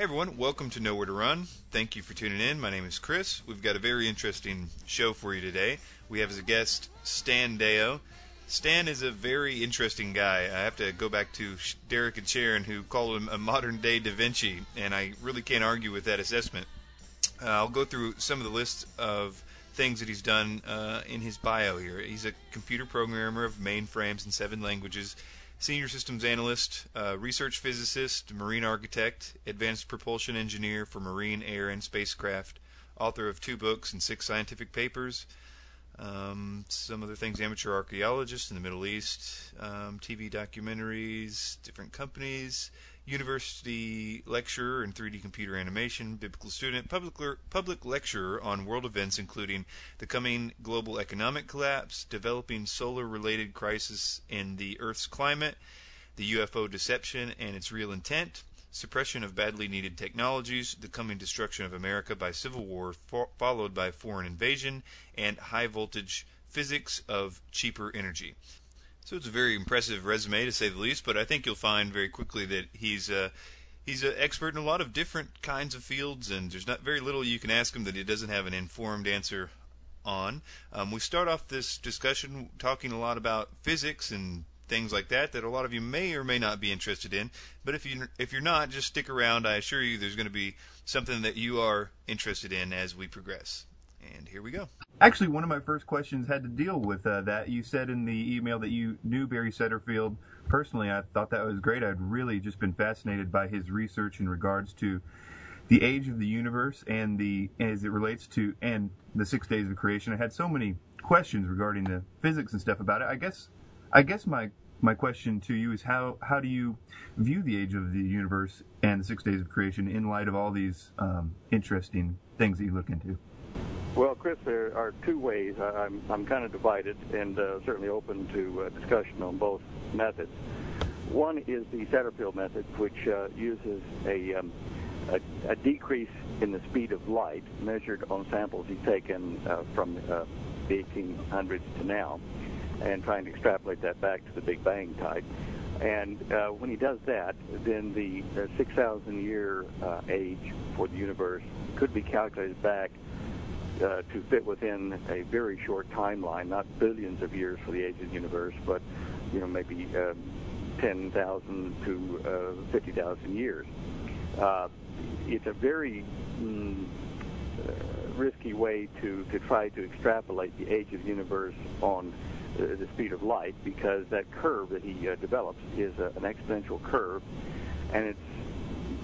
Hey everyone, welcome to Nowhere to Run. Thank you for tuning in. My name is Chris. We've got a very interesting show for you today. We have as a guest Stan Deyo. Stan is a very interesting guy. I have to go back to Derek and Sharon, who called him a modern day Da Vinci, and I really can't argue with that assessment. Uh, I'll go through some of the list of things that he's done uh, in his bio here. He's a computer programmer of mainframes in seven languages senior systems analyst, uh, research physicist, marine architect, advanced propulsion engineer for marine, air, and spacecraft, author of two books and six scientific papers. Um, some other things, amateur archaeologist in the Middle East, um, TV documentaries, different companies, university lecturer in 3D computer animation, biblical student, public, public lecturer on world events including the coming global economic collapse, developing solar related crisis in the Earth's climate, the UFO deception and its real intent, suppression of badly needed technologies, the coming destruction of America by civil war fo- followed by foreign invasion, and high voltage physics of cheaper energy. So it's a very impressive resume to say the least, but I think you'll find very quickly that he's uh, he's an expert in a lot of different kinds of fields, and there's not very little you can ask him that he doesn't have an informed answer on. Um, we start off this discussion talking a lot about physics and things like that that a lot of you may or may not be interested in. But if you if you're not, just stick around. I assure you, there's going to be something that you are interested in as we progress. And here we go. Actually, one of my first questions had to deal with uh, that. You said in the email that you knew Barry Setterfield personally. I thought that was great. I'd really just been fascinated by his research in regards to the age of the universe and the as it relates to and the six days of creation. I had so many questions regarding the physics and stuff about it. I guess I guess my my question to you is how how do you view the age of the universe and the six days of creation in light of all these um, interesting things that you look into? Well, Chris, there are two ways. I'm, I'm kind of divided and uh, certainly open to uh, discussion on both methods. One is the Setterfield method, which uh, uses a, um, a, a, decrease in the speed of light measured on samples he's taken uh, from uh, the 1800s to now and trying to extrapolate that back to the Big Bang type. And uh, when he does that, then the 6,000 year age for the universe could be calculated back uh, to fit within a very short timeline, not billions of years for the age of the universe, but you know maybe uh, 10,000 to uh, 50,000 years. Uh, it's a very mm, uh, risky way to, to try to extrapolate the age of the universe on uh, the speed of light because that curve that he develops is a, an exponential curve, and it's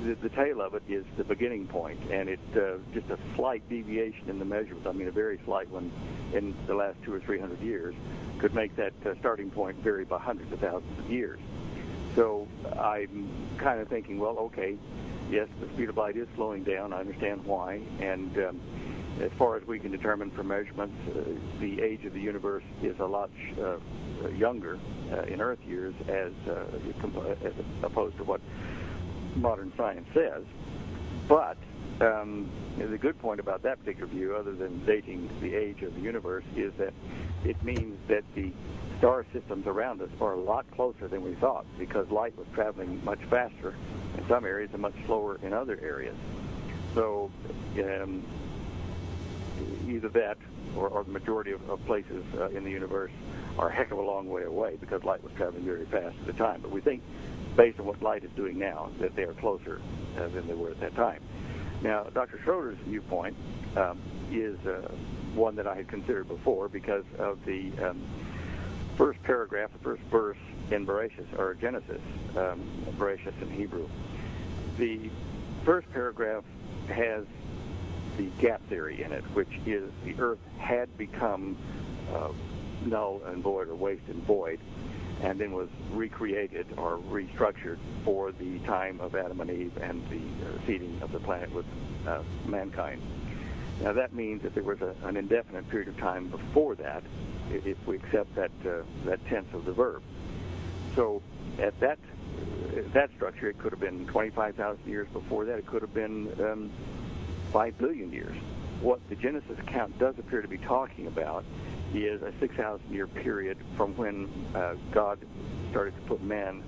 the, the tail of it is the beginning point, and it uh, just a slight deviation in the measurements. I mean, a very slight one in the last two or three hundred years could make that uh, starting point vary by hundreds of thousands of years. So I'm kind of thinking, well, okay, yes, the speed of light is slowing down. I understand why, and um, as far as we can determine from measurements, uh, the age of the universe is a lot uh, younger uh, in Earth years as, uh, as opposed to what modern science says. But um, the good point about that particular view, other than dating the age of the universe, is that it means that the star systems around us are a lot closer than we thought because light was traveling much faster in some areas and much slower in other areas. So um, either that or, or the majority of, of places uh, in the universe are a heck of a long way away because light was traveling very fast at the time. But we think based on what light is doing now, that they are closer uh, than they were at that time. Now, Dr. Schroeder's viewpoint um, is uh, one that I had considered before because of the um, first paragraph, the first verse in Bereshit, or Genesis, um, Bereshit in Hebrew. The first paragraph has the gap theory in it, which is the earth had become uh, null and void or waste and void and then was recreated or restructured for the time of Adam and Eve and the uh, seeding of the planet with uh, mankind. Now that means that there was a, an indefinite period of time before that, if we accept that uh, that tense of the verb. So at that uh, that structure, it could have been 25,000 years before that. It could have been um, 5 billion years. What the Genesis account does appear to be talking about is a 6,000 year period from when uh, God started to put man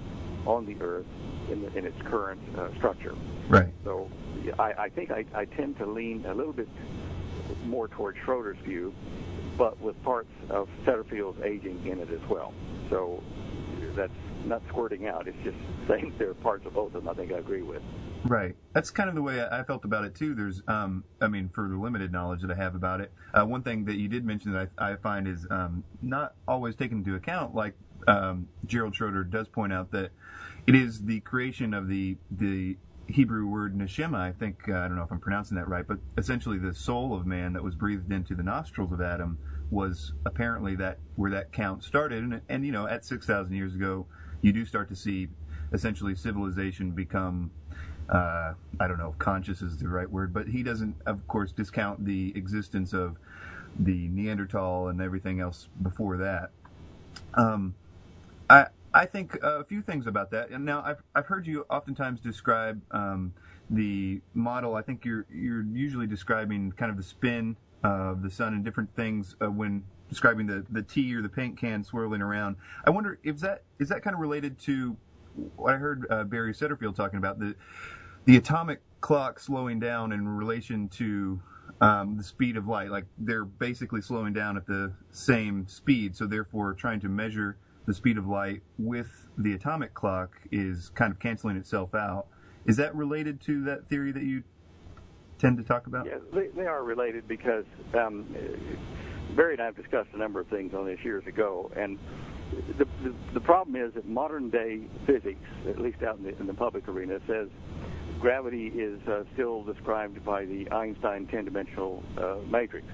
on the Earth in, the, in its current uh, structure. Right. So I, I think I, I tend to lean a little bit more toward Schroeder's view, but with parts of Setterfield's aging in it as well. So that's not squirting out. It's just saying there are parts of both of them I think I agree with. Right. That's kind of the way I felt about it too. There's, um, I mean, for the limited knowledge that I have about it, uh, one thing that you did mention that I, I find is um, not always taken into account. Like um, Gerald Schroeder does point out that it is the creation of the the Hebrew word neshama. I think uh, I don't know if I'm pronouncing that right, but essentially the soul of man that was breathed into the nostrils of Adam was apparently that where that count started. And, and you know, at six thousand years ago, you do start to see essentially civilization become uh, I don't know if conscious is the right word, but he doesn't, of course, discount the existence of the Neanderthal and everything else before that. Um, I I think a few things about that. And now I've I've heard you oftentimes describe um, the model. I think you're you're usually describing kind of the spin of the sun and different things uh, when describing the the tea or the paint can swirling around. I wonder if that is that kind of related to what I heard uh, Barry Setterfield talking about the the atomic clock slowing down in relation to um, the speed of light. Like they're basically slowing down at the same speed, so therefore trying to measure the speed of light with the atomic clock is kind of canceling itself out. Is that related to that theory that you tend to talk about? Yeah, they, they are related because um, Barry and I have discussed a number of things on this years ago, and the, the, problem is that modern day physics, at least out in the, in the public arena, says gravity is uh, still described by the Einstein 10-dimensional uh, matrix.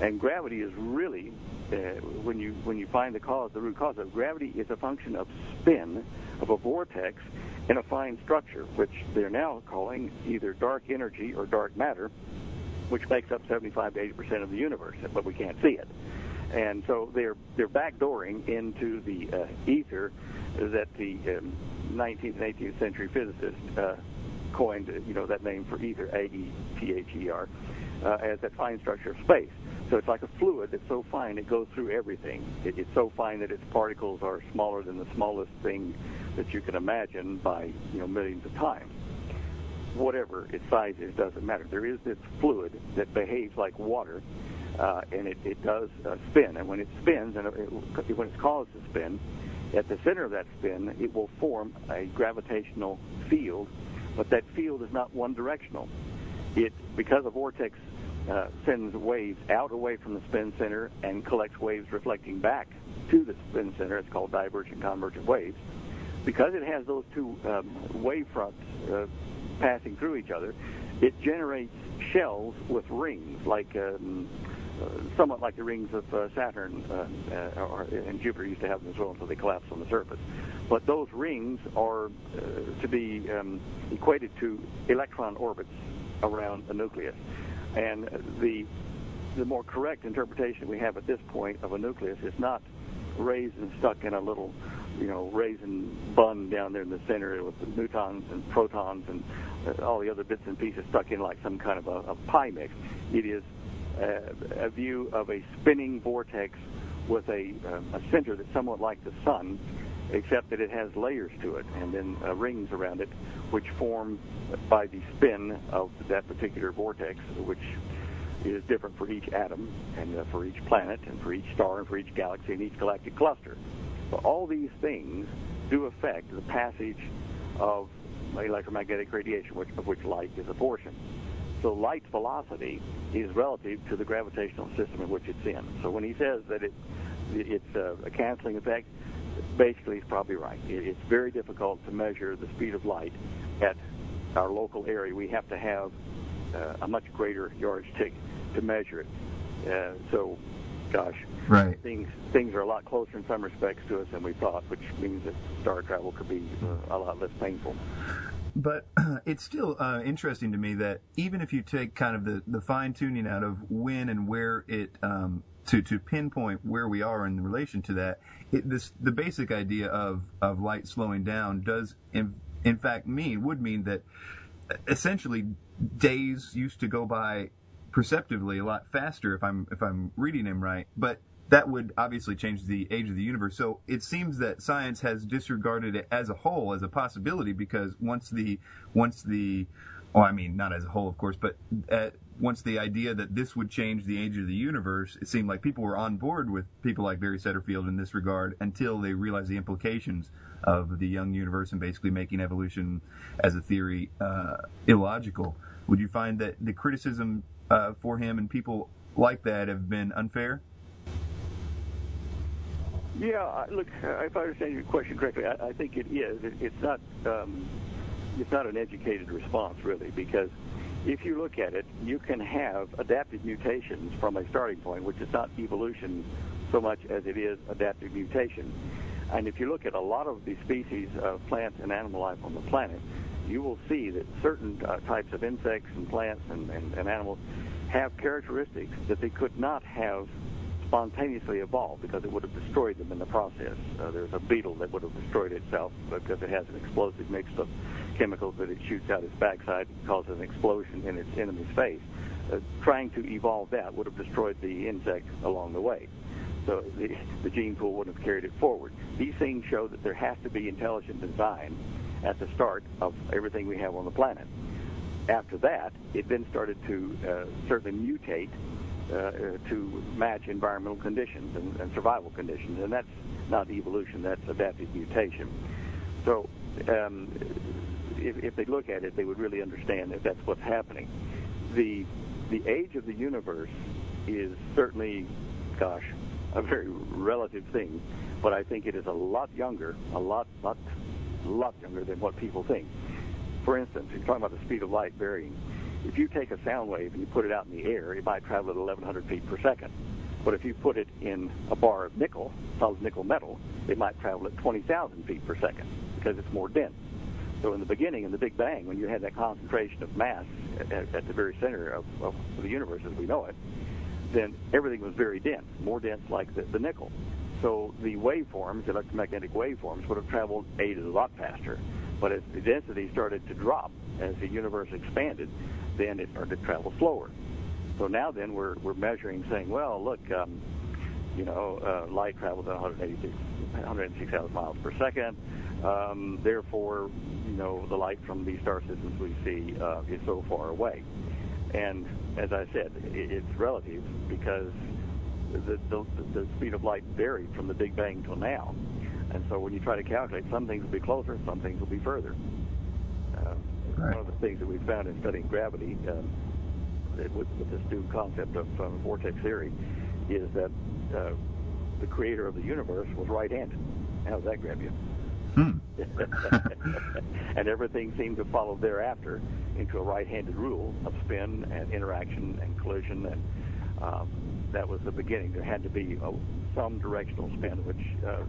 And gravity is really, uh, when you when you find the cause, the root cause of gravity is a function of spin of a vortex in a fine structure, which they're now calling either dark energy or dark matter, which makes up 75 to 80 percent of the universe, but we can't see it. And so they're they're backdooring into the uh, ether that the um, 19th and 18th century physicists uh, coined, you know, that name for ether, A-E-T-H-E-R, uh, as that fine structure of space. So it's like a fluid that's so fine it goes through everything. It, it's so fine that its particles are smaller than the smallest thing that you can imagine by you know millions of times. Whatever its size is doesn't matter. There is this fluid that behaves like water, uh, and it, it does uh, spin. And when it spins, and it, when it's caused to spin, at the center of that spin, it will form a gravitational field, but that field is not one directional. It because a vortex uh, sends waves out away from the spin center and collects waves reflecting back to the spin center. It's called divergent convergent waves. Because it has those two um, wave fronts uh, passing through each other, it generates shells with rings, like um, somewhat like the rings of uh, Saturn uh, uh, or, and Jupiter used to have them as well until they collapsed on the surface. But those rings are uh, to be um, equated to electron orbits around a nucleus. And the the more correct interpretation we have at this point of a nucleus is not raised and stuck in a little, you know, raisin bun down there in the center with the neutrons and protons and uh, all the other bits and pieces stuck in like some kind of a, a pie mix. It is uh, a view of a spinning vortex with a, uh, a center that's somewhat like the sun, except that it has layers to it and then uh, rings around it, which form by the spin of that particular vortex, which is different for each atom and uh, for each planet and for each star and for each galaxy and each galactic cluster. But all these things do affect the passage of electromagnetic radiation, which, of which light is a portion. So light's velocity is relative to the gravitational system in which it's in. So when he says that it, it's a, a canceling effect, basically he's probably right. It, it's very difficult to measure the speed of light at our local area. We have to have uh, a much greater yardstick to measure it. Uh, so, gosh, right. things things are a lot closer in some respects to us than we thought, which means that star travel could be uh, a lot less painful. But it's still uh, interesting to me that even if you take kind of the, the fine tuning out of when and where it um, to to pinpoint where we are in relation to that, it, this the basic idea of of light slowing down does in, in fact mean would mean that essentially days used to go by perceptively a lot faster if I'm if I'm reading him right. But that would obviously change the age of the universe. So it seems that science has disregarded it as a whole as a possibility because once the once the oh I mean not as a whole of course, but at, once the idea that this would change the age of the universe, it seemed like people were on board with people like Barry Setterfield in this regard until they realized the implications of the young universe and basically making evolution as a theory uh, illogical. Would you find that the criticism uh, for him and people like that have been unfair? Yeah, look, if I understand your question correctly, I, I think it is. It, it's not. Um, it's not an educated response, really, because if you look at it, you can have adaptive mutations from a starting point, which is not evolution so much as it is adaptive mutation. And if you look at a lot of the species of plants and animal life on the planet, you will see that certain uh, types of insects and plants and, and, and animals have characteristics that they could not have spontaneously evolved because it would have destroyed them in the process. Uh, there's a beetle that would have destroyed itself because it has an explosive mix of chemicals that it shoots out its backside and causes an explosion in its enemy's face. Uh, trying to evolve that would have destroyed the insect along the way. So the, the gene pool wouldn't have carried it forward. These things show that there has to be intelligent design at the start of everything we have on the planet. After that, it then started to uh, certainly mutate uh, to match environmental conditions and, and, survival conditions, and that's not evolution, that's adaptive mutation. So um, if, if, they look at it, they would really understand that that's what's happening. The, the age of the universe is certainly, gosh, a very relative thing, but I think it is a lot younger, a lot, lot, lot younger than what people think. For instance, you're talking about the speed of light varying if you take a sound wave and you put it out in the air, it might travel at 1,100 feet per second. But if you put it in a bar of nickel, solid nickel metal, it might travel at 20,000 feet per second because it's more dense. So in the beginning, in the Big Bang, when you had that concentration of mass at, at the very center of, of, the universe as we know it, then everything was very dense, more dense like the, the nickel. So the waveforms, the electromagnetic waveforms, would have traveled a lot faster. But as the density started to drop, as the universe expanded, then it started to travel slower. So now then we're, we're measuring, saying, well, look, um, you know, uh, light travels at 186, 106,000 miles per second. Um, therefore, you know, the light from these star systems we see uh, is so far away. And as I said, it, it's relative because the, the, the speed of light varied from the Big Bang till now. And so when you try to calculate, some things will be closer, some things will be further. Uh, right. One of the things that we found in studying gravity um, with, with, this new concept of um, vortex theory is that uh, the creator of the universe was right-handed. How does that grab you? Hmm. and everything seemed to follow thereafter into a right-handed rule of spin and interaction and collision, and um, that was the beginning. There had to be a, some directional spin, which uh,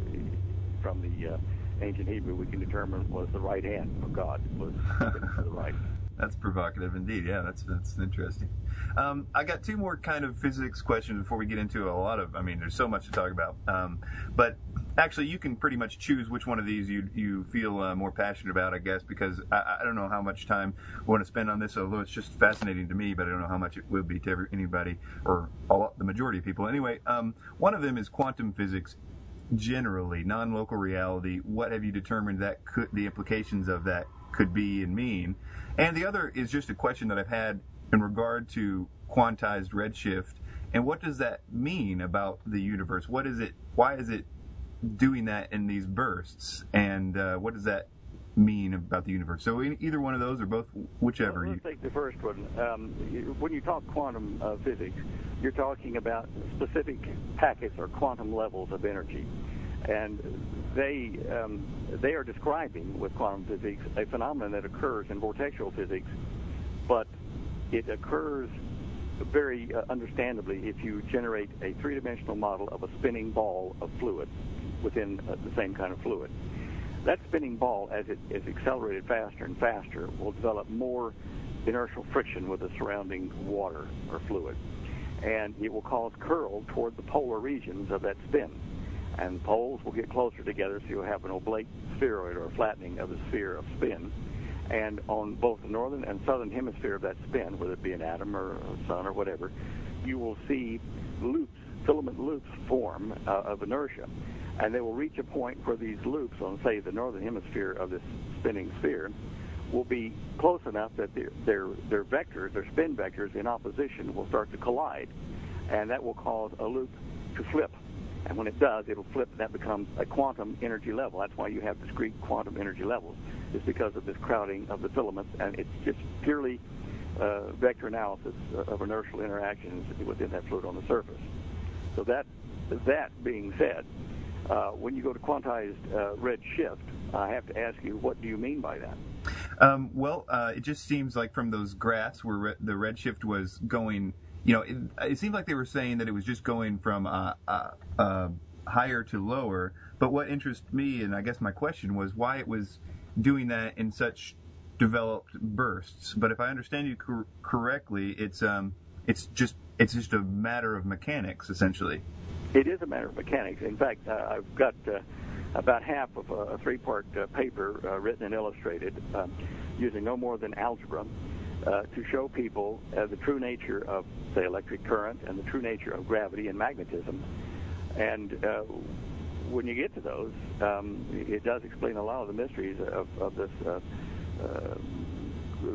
from the uh, ancient Hebrew we can determine was the right hand of God was the right. That's provocative indeed. Yeah, that's that's interesting. Um, I got two more kind of physics questions before we get into a lot of. I mean, there's so much to talk about. Um, but actually, you can pretty much choose which one of these you you feel uh, more passionate about. I guess because I, I, don't know how much time we want to spend on this. Although it's just fascinating to me, but I don't know how much it will be to every, anybody or all, the majority of people. Anyway, um, one of them is quantum physics generally non-local reality what have you determined that could the implications of that could be and mean? And the other is just a question that i've had in regard to quantized redshift. And what does that mean about the universe? What is it why is it doing that in these bursts? And uh, what does that mean about the universe so either one of those or both whichever well, let's you take the first one um, when you talk quantum uh, physics you're talking about specific packets or quantum levels of energy. And they, um, they are describing with quantum physics a phenomenon that occurs in vortexual physics, but it occurs very uh, understandably if you generate a three-dimensional model of a spinning ball of fluid within uh, the same kind of fluid. That spinning ball, as it is accelerated faster and faster, will develop more inertial friction with the surrounding water or fluid and it will cause curl toward the polar regions of that spin. And poles will get closer together, so you'll have an oblate spheroid or flattening of the sphere of spin. And on both the northern and southern hemisphere of that spin, whether it be an atom or a sun or whatever, you will see loops filament loops form uh, of inertia, and they will reach a point where these loops on, say, the northern hemisphere of this spinning sphere will be close enough that their, their, their vectors, their spin vectors in opposition will start to collide, and that will cause a loop to flip. And when it does, it'll flip, and that becomes a quantum energy level. That's why you have discrete quantum energy levels, is because of this crowding of the filaments, and it's just purely uh, vector analysis of inertial interactions within that fluid on the surface. So that that being said, uh, when you go to quantized uh, red shift, I have to ask you, what do you mean by that? Um, well, uh, it just seems like from those graphs where re- the redshift was going, you know, it, it, seemed like they were saying that it was just going from uh, uh, uh, higher to lower. But what interests me, and I guess my question was why it was doing that in such developed bursts. But if I understand you cor- correctly, it's um, it's just it's just a matter of mechanics, essentially. It is a matter of mechanics. In fact, uh, I've got uh, about half of a three-part uh, paper uh, written and illustrated um, using no more than algebra uh, to show people uh, the true nature of, say, electric current and the true nature of gravity and magnetism. And when you get to those, um, it does explain a lot of the mysteries of, of this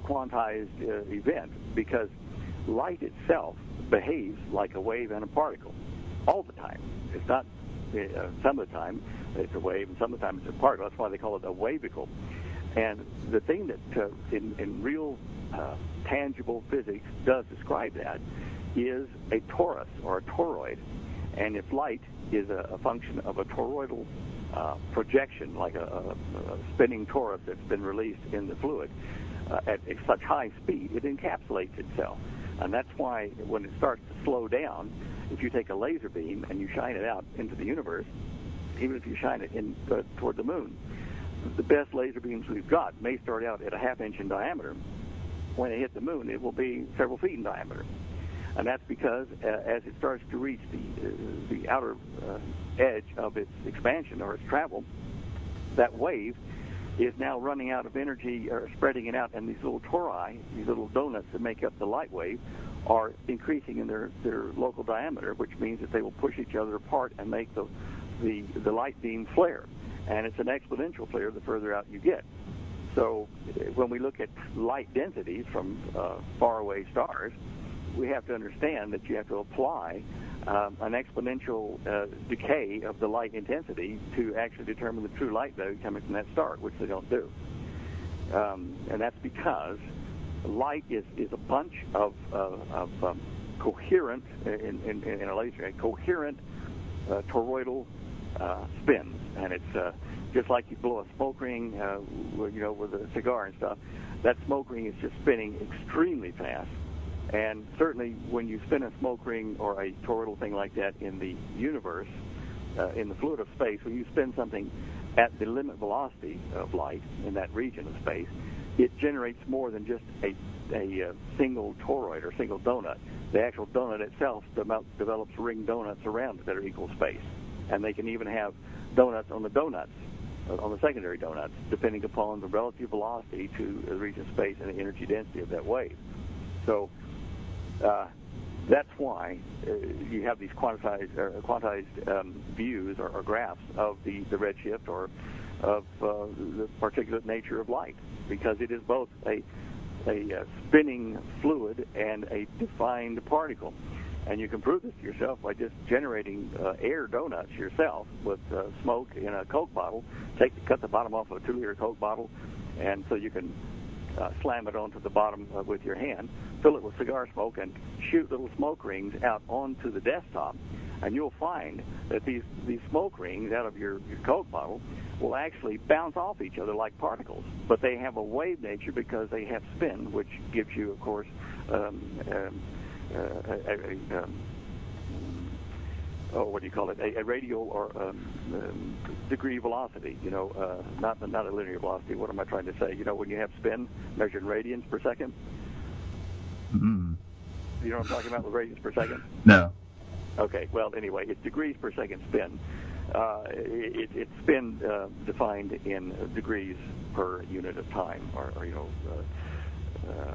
quantized event because light itself behaves like a wave and a particle all the time. It's not uh, some of the time it's a wave, and some of the time it's a particle. That's why they call it a wavicle. And the thing that uh, in, in real uh, tangible physics does describe that is a torus or a toroid. And if light is a, a function of a toroidal uh, projection, like a, a, spinning torus that's been released in the fluid uh, at, at such high speed, it encapsulates itself. And that's why when it starts to slow down, if you take a laser beam and you shine it out into the universe, even if you shine it in uh, toward the moon, the best laser beams we've got may start out at a half inch in diameter. When they hit the moon, it will be several feet in diameter, and that's because uh, as it starts to reach the uh, the outer uh, edge of its expansion or its travel, that wave is now running out of energy or spreading it out, and these little tori, these little donuts that make up the light wave, are increasing in their, their local diameter, which means that they will push each other apart and make the, the, the light beam flare. And it's an exponential flare the further out you get. So when we look at light densities from uh, faraway stars, we have to understand that you have to apply um, an exponential uh, decay of the light intensity to actually determine the true light value coming from that star, which they don't do. Um, and that's because light is, is a bunch of, uh, of um, coherent, in, in, in a laser, a coherent uh, toroidal uh, spins. And it's uh, just like you blow a smoke ring, uh, you know, with a cigar and stuff. That smoke ring is just spinning extremely fast and certainly, when you spin a smoke ring or a toroidal thing like that in the universe, uh, in the fluid of space, when you spin something at the limit velocity of light in that region of space, it generates more than just a, a, uh, single toroid or single donut. The actual donut itself develops ring donuts around it that are equal space. And they can even have donuts on the donuts, uh, on the secondary donuts, depending upon the relative velocity to the region of space and the energy density of that wave. So uh, that's why uh, you have these quantized, uh, quantized um, views or, or, graphs of the, the redshift or of uh, the particulate nature of light, because it is both a, a uh, spinning fluid and a defined particle. And you can prove this to yourself by just generating uh, air donuts yourself with uh, smoke in a Coke bottle. Take cut the bottom off of a two-liter Coke bottle, and so you can uh, slam it onto the bottom uh, with your hand, fill it with cigar smoke, and shoot little smoke rings out onto the desktop. And you'll find that these, these smoke rings out of your, your Coke bottle will actually bounce off each other like particles. But they have a wave nature because they have spin, which gives you, of course, um, um, uh, a, a, um, oh, what do you call it, a, a radial or um, um, degree velocity. You know, uh, not not a linear velocity. What am I trying to say? You know, when you have spin measured in radians per 2nd Mm-hmm. You know what I'm talking about with radians per second? No. Okay. Well, anyway, it's degrees per second spin. Uh, it, it's spin uh, defined in degrees per unit of time, or, or you know. Uh, uh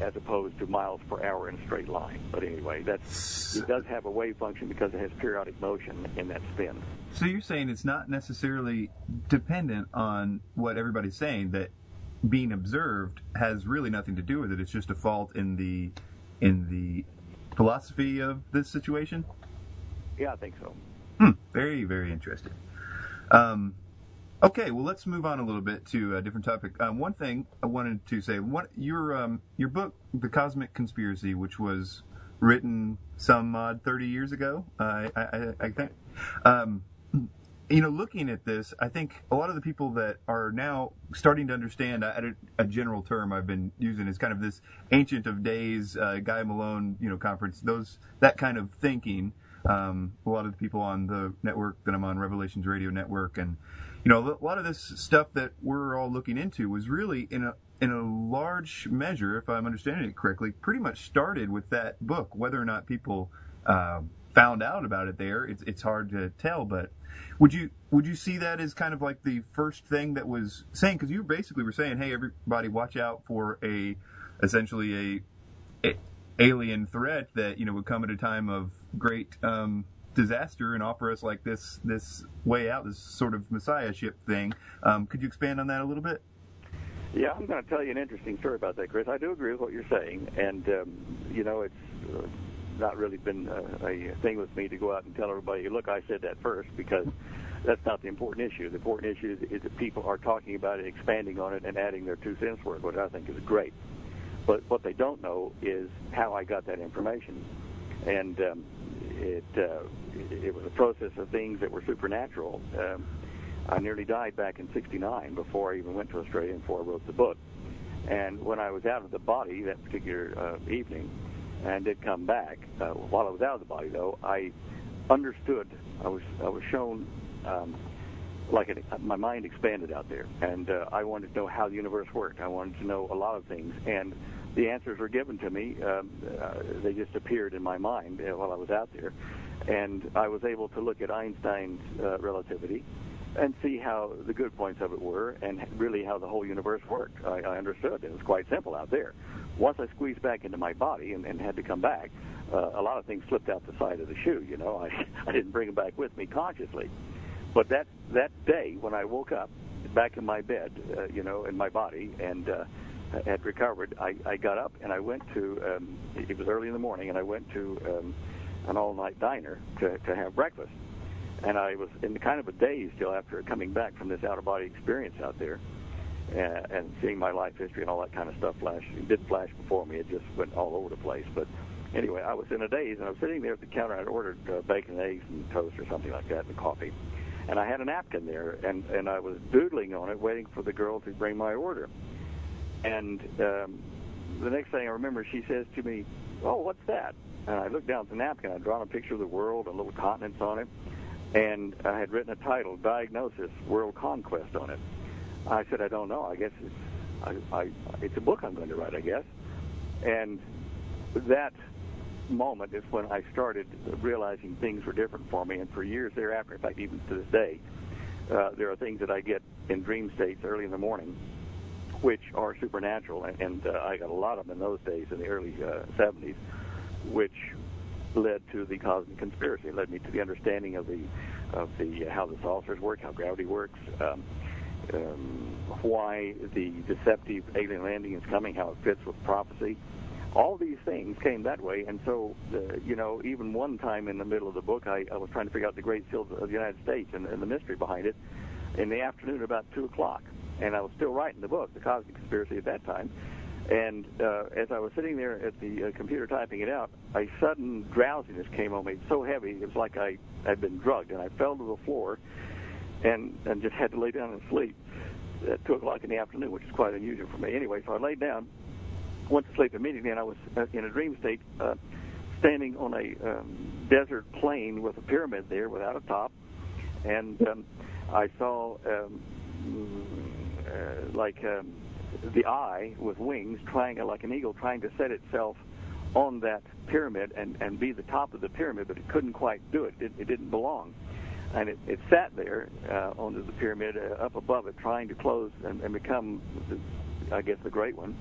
as opposed to miles per hour in a straight line. But anyway, that's it does have a wave function because it has periodic motion in that spin. So you're saying it's not necessarily dependent on what everybody's saying that being observed has really nothing to do with it. It's just a fault in the in the philosophy of this situation. Yeah, I think so. Hmm. Very very interesting. Um, Okay, well, let's move on a little bit to a different topic. Um, one thing I wanted to say, what your um, your book, The Cosmic Conspiracy, which was written some odd 30 years ago, uh, I, I, I, think. Um, you know, looking at this, I think a lot of the people that are now starting to understand a, a general term I've been using is kind of this ancient of days, uh, Guy Malone, you know, conference, those that kind of thinking. Um, a lot of the people on the network that I'm on, Revelations Radio Network, and you know, a lot of this stuff that we're all looking into was really in a in a large measure, if I'm understanding it correctly, pretty much started with that book. Whether or not people uh, found out about it there, it's it's hard to tell. But would you would you see that as kind of like the first thing that was saying? Because you basically were saying, hey, everybody, watch out for a essentially a, a alien threat that you know would come at a time of great um, disaster and offer us like this this way out, this sort of messiahship thing. Um, could you expand on that a little bit? Yeah, I'm going to tell you an interesting story about that, Chris. I do agree with what you're saying, and um, you know, it's not really been a, a thing with me to go out and tell everybody, look, I said that first, because that's not the important issue. The important issue is, is that people are talking about it, expanding on it, and adding their two cents worth, which I think is great. But what they don't know is how I got that information. And um, it uh, it was a process of things that were supernatural. Um, I nearly died back in '69 before I even went to Australia and before I wrote the book. And when I was out of the body that particular uh, evening, and did come back, uh, while I was out of the body though, I understood. I was I was shown. Um, like it, my mind expanded out there, and uh, I wanted to know how the universe worked. I wanted to know a lot of things, and the answers were given to me. Um, uh, they just appeared in my mind uh, while I was out there, and I was able to look at Einstein's uh, relativity and see how the good points of it were, and really how the whole universe worked. I, I understood it was quite simple out there. Once I squeezed back into my body and, and had to come back, uh, a lot of things slipped out the side of the shoe. You know, I I didn't bring them back with me consciously, but that that day when I woke up back in my bed, uh, you know, in my body, and uh, had recovered, I, I got up and I went to. Um, it was early in the morning, and I went to um, an all-night diner to to have breakfast. And I was in kind of a daze still after coming back from this out-of-body experience out there, and, and seeing my life history and all that kind of stuff flash. It did flash before me. It just went all over the place. But anyway, I was in a daze, and I was sitting there at the counter. I'd ordered uh, bacon, eggs, and toast or something like that, and coffee. And I had a napkin there, and and I was doodling on it, waiting for the girl to bring my order. And um, the next thing I remember, she says to me, "Oh, what's that?" And I looked down at the napkin. I'd drawn a picture of the world and little continents on it, and I had written a title, "Diagnosis: World Conquest" on it. I said, "I don't know. I guess it's I, I, it's a book I'm going to write, I guess." And that moment is when I started realizing things were different for me, and for years thereafter, in fact, even to this day, uh, there are things that I get in dream states early in the morning which are supernatural, and, and uh, I got a lot of them in those days in the early uh, 70s, which led to the cosmic conspiracy. It led me to the understanding of the of the uh, how the saucers work, how gravity works, um, um, why the deceptive alien landing is coming, how it fits with prophecy. All these things came that way, and so uh, you know, even one time in the middle of the book, I, I was trying to figure out the Great Seal of the United States and, and the mystery behind it. In the afternoon, about two o'clock, and I was still writing the book, The Cosmic Conspiracy, at that time. And uh, as I was sitting there at the uh, computer typing it out, a sudden drowsiness came on me. So heavy, it was like I had been drugged, and I fell to the floor, and and just had to lay down and sleep at two o'clock in the afternoon, which is quite unusual for me. Anyway, so I laid down, went to sleep immediately, and I was uh, in a dream state, uh, standing on a um, desert plain with a pyramid there without a top, and um, I saw. Um, uh, like um, the eye with wings, trying like an eagle, trying to set itself on that pyramid and and be the top of the pyramid, but it couldn't quite do it. It, it didn't belong, and it, it sat there uh, onto the pyramid uh, up above it, trying to close and, and become, I guess, the great one.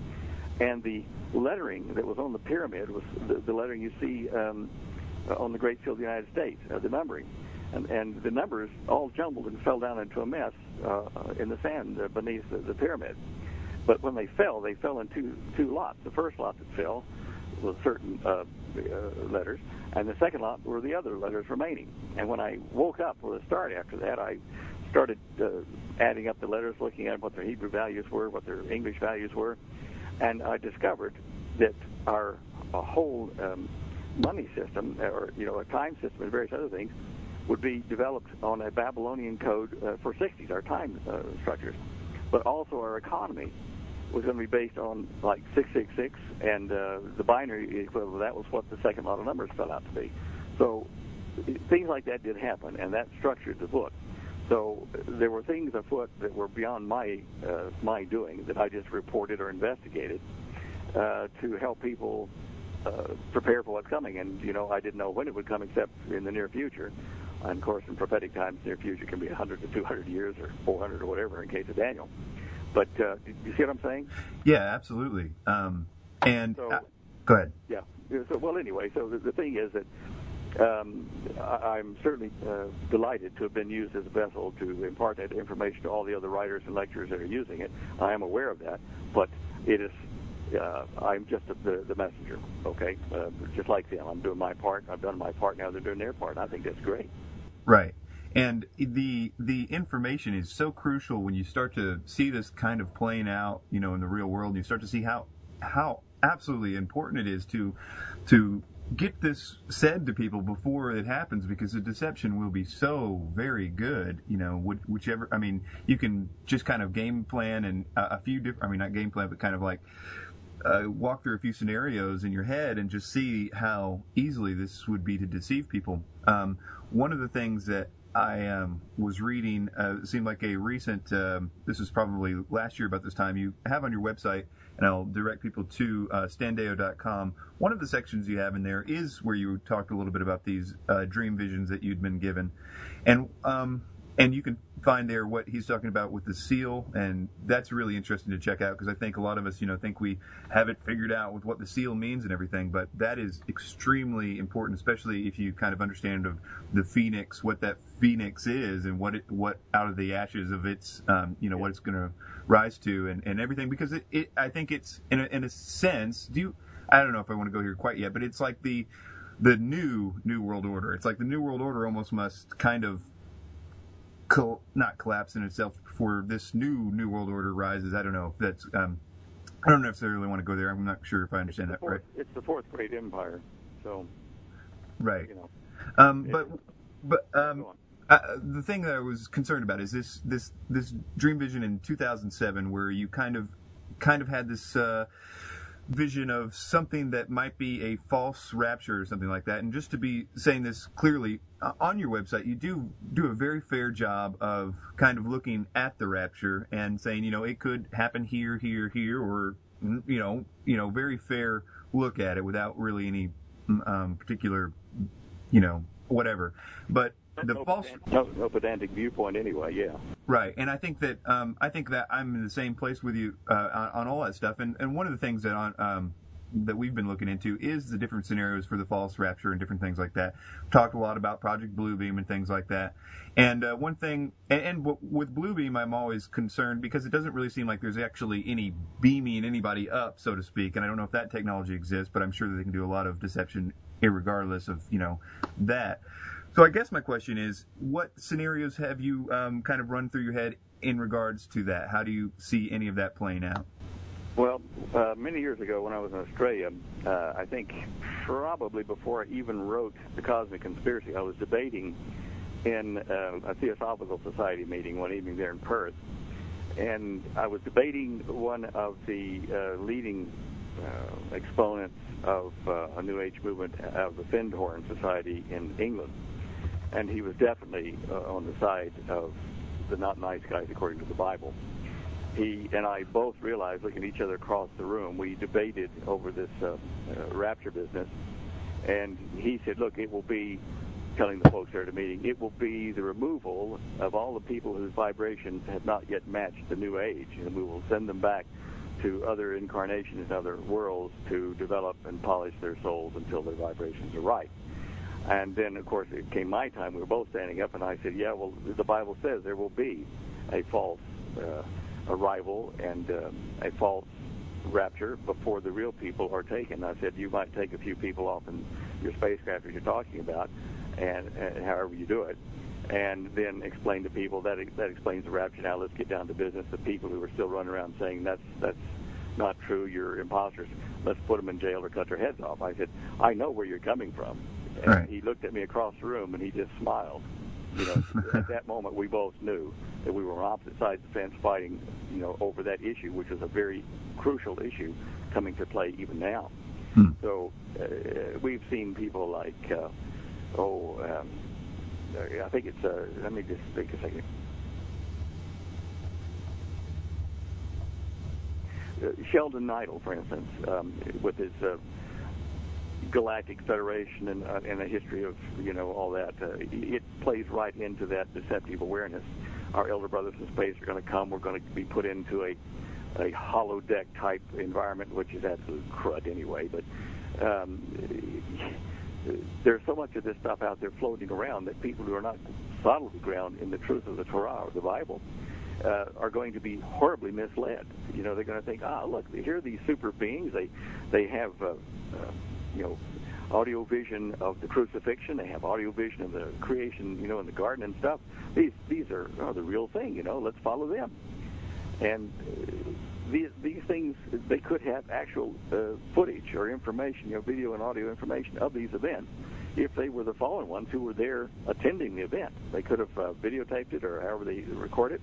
and the lettering that was on the pyramid was the, the lettering you see um, on the Great Seal of the United States, uh, the numbering. And, and the numbers all jumbled and fell down into a mess uh, in the sand uh, beneath the, the pyramid. But when they fell, they fell in two two lots. The first lot that fell was certain uh, uh, letters, and the second lot were the other letters remaining. And when I woke up for the start after that, I started uh, adding up the letters, looking at what their Hebrew values were, what their English values were, and I discovered that our a whole um, money system, or you know, a time system, and various other things, would be developed on a Babylonian code uh, for 60s, our time uh, structures, but also our economy was going to be based on like 666, and uh, the binary equivalent of that was what the second lot of numbers fell out to be. So things like that did happen, and that structured the book. So there were things afoot that were beyond my uh, my doing that I just reported or investigated uh, to help people uh, prepare for what's coming. And you know, I didn't know when it would come, except in the near future. And of course, in prophetic times, near future can be 100 to 200 years or 400 or whatever in case of Daniel. But uh, you see what I'm saying? Yeah, absolutely. Um, and so, uh, go ahead. Yeah. So, well, anyway, so the, the thing is that um, I, I'm certainly uh, delighted to have been used as a vessel to impart that information to all the other writers and lecturers that are using it. I am aware of that, but it is. Uh, I'm just the, the messenger, okay? Uh, just like them. I'm doing my part. I've done my part. Now they're doing their part. And I think that's great. Right. And the the information is so crucial when you start to see this kind of playing out, you know, in the real world. You start to see how how absolutely important it is to to get this said to people before it happens because the deception will be so very good you know whichever i mean you can just kind of game plan and a few different i mean not game plan but kind of like uh, walk through a few scenarios in your head and just see how easily this would be to deceive people um, one of the things that I um, was reading, uh, it seemed like a recent, um, this was probably last year about this time, you have on your website, and I'll direct people to uh, standeyo.com. One of the sections you have in there is where you talked a little bit about these uh, dream visions that you'd been given. And um, and you can find there what he's talking about with the seal, and that's really interesting to check out because I think a lot of us, you know, think we have it figured out with what the seal means and everything, but that is extremely important, especially if you kind of understand of the phoenix, what that phoenix is, and what it, what out of the ashes of its, um, you know, what it's going to rise to, and, and everything, because it, it, I think it's in a, in a sense, do you, I don't know if I want to go here quite yet, but it's like the the new new world order. It's like the new world order almost must kind of col- not collapse in itself before this new new world order rises. I don't know if that's. Um, I don't necessarily want to go there. I'm not sure if I understand that fourth, right. It's the fourth great empire, so. Right. You know. Um, but but um, uh, the thing that I was concerned about is this this this dream vision in 2007, where you kind of kind of had this. Uh, vision of something that might be a false rapture or something like that. And just to be saying this clearly, uh, on your website, you do do a very fair job of kind of looking at the rapture and saying, you know, it could happen here, here, here, or you know, you know, very fair look at it without really any um, particular, you know, whatever. But the no false pedantic, no, no pedantic viewpoint anyway. Yeah. Right, and I think that um, I think that I'm in the same place with you uh, on, on, all that stuff. And, and one of the things that on um, that we've been looking into is the different scenarios for the false rapture and different things like that. Talked a lot about Project Bluebeam and things like that. And uh, one thing, and, and w- with Bluebeam, I'm always concerned because it doesn't really seem like there's actually any beaming anybody up, so to speak. And I don't know if that technology exists, but I'm sure that they can do a lot of deception, regardless of you know that. So I guess my question is, what scenarios have you um, kind of run through your head in regards to that? How do you see any of that playing out? Well, uh, many years ago when I was in Australia, uh, I think probably before I even wrote The Cosmic Conspiracy, I was debating in uh, a Theosophical Society meeting one evening there in Perth. And I was debating one of the uh, leading uh, exponents of uh, a New Age movement out of the Findhorn Society in England and he was definitely uh, on the side of the not nice guys according to the Bible. He and I both realized, looking at each other across the room, we debated over this uh, uh, rapture business, and he said, "Look, it will be." Telling the folks there at a meeting, it will be the removal of all the people whose vibrations have not yet matched the new age, and we will send them back to other incarnations in other worlds to develop and polish their souls until their vibrations are right. And then, of course, it came my time. We were both standing up, and I said, "Yeah, well, the Bible says there will be a false uh, arrival and uh, a false rapture before the real people are taken." I said, "You might take a few people off in your spacecraft as you're talking about, and, and however you do it." and then explain to people that that explains the rapture. Now let's get down to business. The people who are still running around saying that's that's not true, you're imposters. Let's put them in jail or cut their heads off. I said, I know where you're coming from. And right. he looked at me across the room and he just smiled. You know, at that moment we both knew that we were on opposite sides of the fence fighting, you know, over that issue, which is a very crucial issue coming to play even now. Hmm. So uh, we've seen people like, uh, oh, um, I think it's, uh, let me just think a second. Uh, Sheldan Nidle, for instance, um, with his uh, Galactic Federation and, uh, and a history of you know all that, uh, it plays right into that deceptive awareness. Our elder brothers in space are going to come. We're going to be put into a a holodeck type environment, which is absolute crud anyway. But um, there's so much of this stuff out there floating around that people who are not solidly grounded in the truth of the Torah or the Bible uh, are going to be horribly misled. You know, they're going to think, ah, look, here are these super beings. They they have, uh, uh, you know, audio vision of the crucifixion. They have audio vision of the creation, you know, in the garden and stuff. These these are, are the real thing. You know, let's follow them. And uh, these these things they could have actual uh, footage or information, you know, video and audio information of these events. If they were the fallen ones who were there attending the event, they could have uh, videotaped it or however they record it,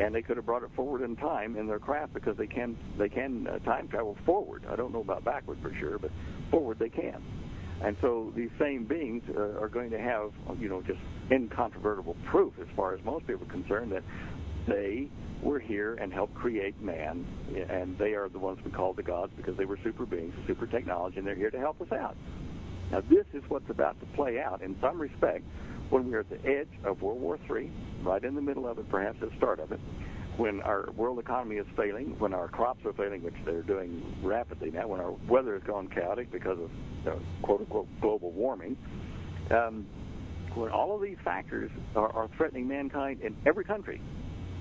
and they could have brought it forward in time in their craft because they can they can uh, time travel forward. I don't know about backward for sure, but forward they can. And so these same beings uh, are going to have, you know, just incontrovertible proof as far as most people are concerned that they were here and helped create man, and they are the ones we call the gods because they were super beings, super technology, and they're here to help us out. Now, this is what's about to play out in some respect when we are at the edge of World War III, right in the middle of it, perhaps the start of it, when our world economy is failing, when our crops are failing, which they're doing rapidly now, when our weather has gone chaotic because of uh, quote unquote global warming, um, when all of these factors are, are threatening mankind in every country,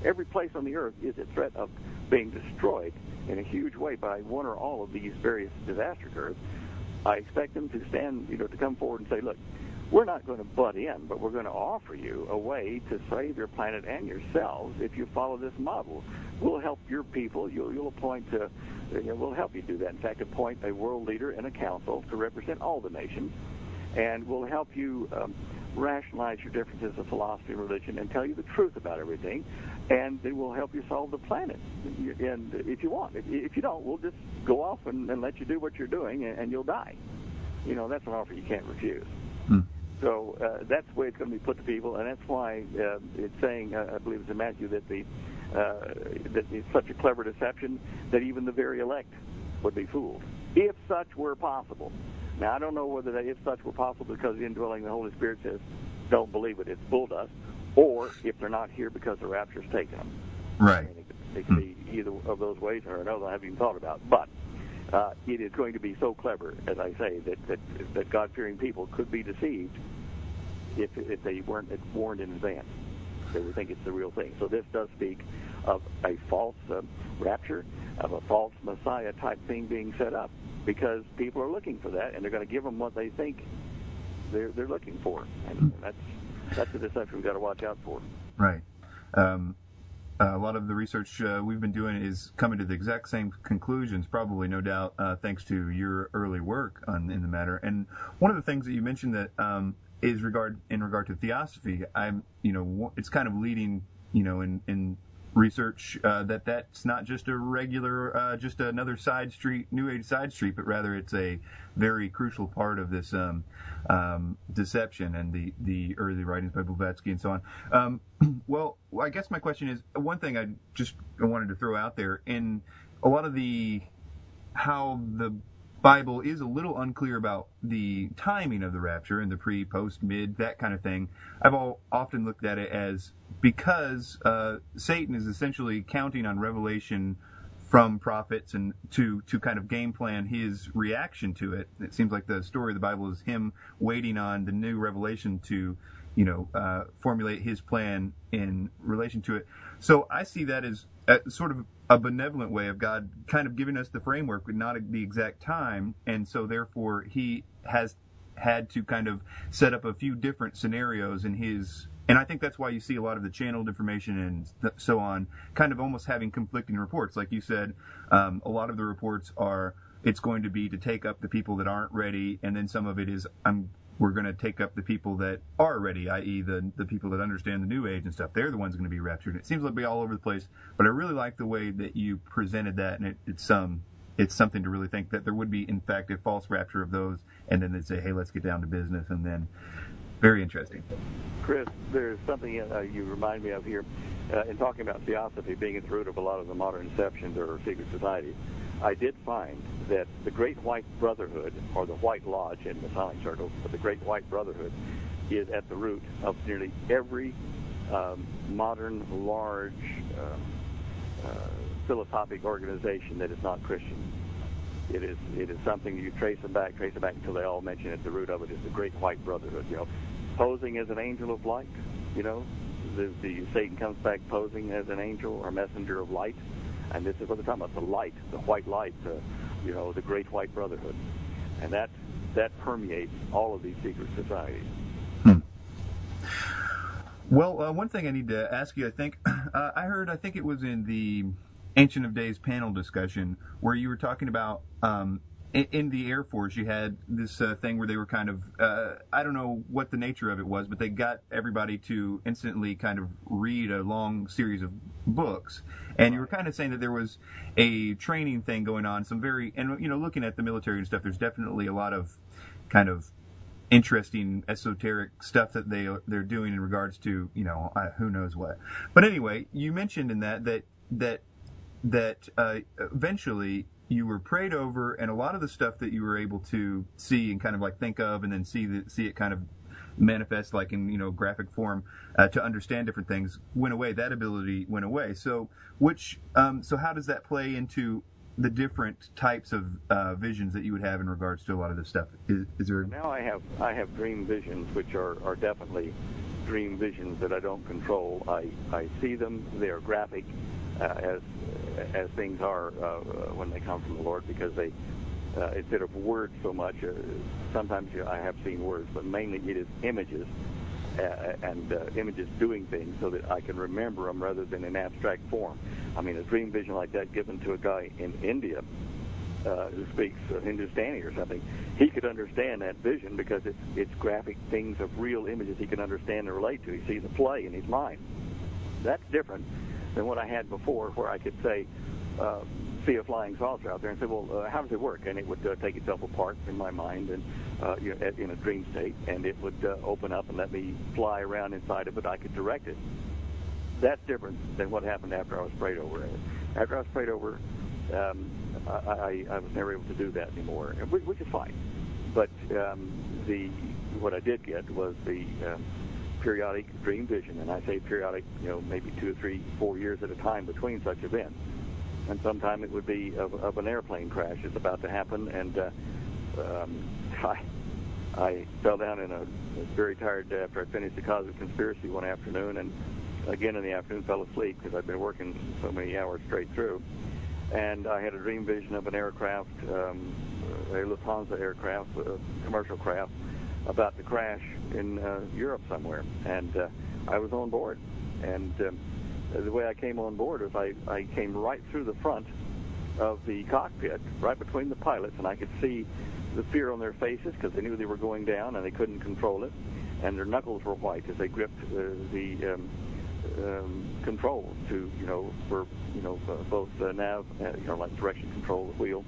every place on the earth is at threat of being destroyed in a huge way by one or all of these various disaster curves. I expect them to stand, you know, to come forward and say, look, we're not going to butt in, but we're going to offer you a way to save your planet and yourselves if you follow this model. We'll help your people. You'll, you'll appoint, uh, you know, we'll help you do that. In fact, appoint a world leader and a council to represent all the nations, and we'll help you um, rationalize your differences of philosophy and religion and tell you the truth about everything, and it will help you solve the planet. And if you want, if you don't, we'll just go off and, and let you do what you're doing, and, and you'll die. You know, that's an offer you can't refuse. Hmm. So uh, that's the way it's going to be put to people, and that's why uh, it's saying, uh, I believe it's in Matthew, that the uh, that it's such a clever deception that even the very elect would be fooled, if such were possible. Now I don't know whether that if such were possible because the indwelling of the Holy Spirit says, don't believe it, it's bull dust, or if they're not here because the rapture's taken them. Right. it could, it could be either of those ways, or another I haven't even thought about. But uh, it is going to be so clever, as I say, that that, that God-fearing people could be deceived if if they weren't warned in advance. They would think it's the real thing. So this does speak of a false uh, rapture, of a false Messiah type thing being set up, because people are looking for that, and they're going to give them what they think they're they're looking for, and that's that's the deception we've got to watch out for. Right. Um, a lot of the research uh, we've been doing is coming to the exact same conclusions, probably, no doubt, uh, thanks to your early work on, in the matter. And one of the things that you mentioned that um, is regard in regard to theosophy, I'm, you know, it's kind of leading, you know, in in research uh, that that's not just a regular, uh, just another side street, New Age side street, but rather it's a very crucial part of this um, um, deception and the, the early writings by Blavatsky and so on. Um, well, I guess my question is one thing I just wanted to throw out there in a lot of the how the Bible is a little unclear about the timing of the rapture and the pre, post, mid, that kind of thing. I've all, often looked at it as because uh, Satan is essentially counting on Revelation from prophets and to to kind of game plan his reaction to it. It seems like the story of the Bible is him waiting on the new revelation to, you know, uh, formulate his plan in relation to it. So I see that as sort of a benevolent way of God kind of giving us the framework, but not the exact time, and so therefore he has had to kind of set up a few different scenarios in his and I think that's why you see a lot of the channeled information and so on, kind of almost having conflicting reports. Like you said, um, a lot of the reports are it's going to be to take up the people that aren't ready, and then some of it is I'm we're going to take up the people that are ready, i.e., the the people that understand the new age and stuff. They're the ones going to be raptured. It seems like be all over the place, but I really like the way that you presented that, and it, it's um it's something to really think that there would be, in fact, a false rapture of those, and then they'd say, hey, let's get down to business, and then very interesting. Chris, there's something uh, you remind me of here uh, in talking about theosophy being at the root of a lot of the modern deceptions or secret societies. I did find that the Great White Brotherhood, or the White Lodge in Masonic circles, but the Great White Brotherhood is at the root of nearly every um, modern, large uh, uh, philosophic organization that is not Christian. It is it is something you trace them back, trace them back until they all mention at the root of it is the Great White Brotherhood. You know, posing as an angel of light. You know, the, the Satan comes back posing as an angel or messenger of light, and this is what they're talking about: the light, the white light, the, you know, the Great White Brotherhood, and that that permeates all of these secret societies. Hmm. Well, uh, one thing I need to ask you, I think, uh, I heard, I think it was in the Ancient of Days panel discussion where you were talking about um, in, the Air Force, you had this uh, thing where they were kind of, uh, I don't know what the nature of it was, but they got everybody to instantly kind of read a long series of books. And you were kind of saying that there was a training thing going on, some very, and, you know, looking at the military and stuff, there's definitely a lot of kind of interesting esoteric stuff that they they're doing in regards to you know uh, who knows what but anyway you mentioned in that that that that uh, eventually you were prayed over, and a lot of the stuff that you were able to see and kind of like think of, and then see the, see it kind of manifest like in you know graphic form uh, to understand different things went away. That ability went away. So which um, so how does that play into the different types of uh, visions that you would have in regards to a lot of this stuff? Is, is there now I have I have dream visions which are are definitely dream visions that I don't control. I I see them. They are graphic as as things are uh, when they come from the Lord, because they uh, instead of words so much, uh, sometimes I have seen words, but mainly it is images uh, and uh, images doing things so that I can remember them rather than in abstract form. I mean, a dream vision like that given to a guy in India uh, who speaks uh, Hindustani or something, he could understand that vision because it's, it's graphic things of real images he can understand and relate to. He sees a play in his mind. That's different than what I had before, where I could say, uh, see a flying saucer out there and say, well, uh, how does it work? And it would uh, take itself apart in my mind and uh, you know, in a dream state, and it would uh, open up and let me fly around inside of it. I could direct it. That's different than what happened after I was prayed over. After I was prayed over, um, I, I, I was never able to do that anymore, which is fine. But um, the what I did get was the um, periodic dream vision, and I say periodic, you know, maybe two or three, four years at a time between such events. And sometime it would be of, of an airplane crash that's about to happen, and uh, um, I, I fell down in a very tired day after I finished the Cosmic Conspiracy one afternoon, and again in the afternoon fell asleep because I'd been working so many hours straight through. And I had a dream vision of an aircraft, um, a Lufthansa aircraft, a commercial craft, about the crash in uh, Europe somewhere, and uh, I was on board. And um, the way I came on board was I, I came right through the front of the cockpit, right between the pilots, and I could see the fear on their faces because they knew they were going down and they couldn't control it, and their knuckles were white as they gripped uh, the um, um, controls to, you know, for you know uh, both the nav, uh, you know, like direction control, the wheel,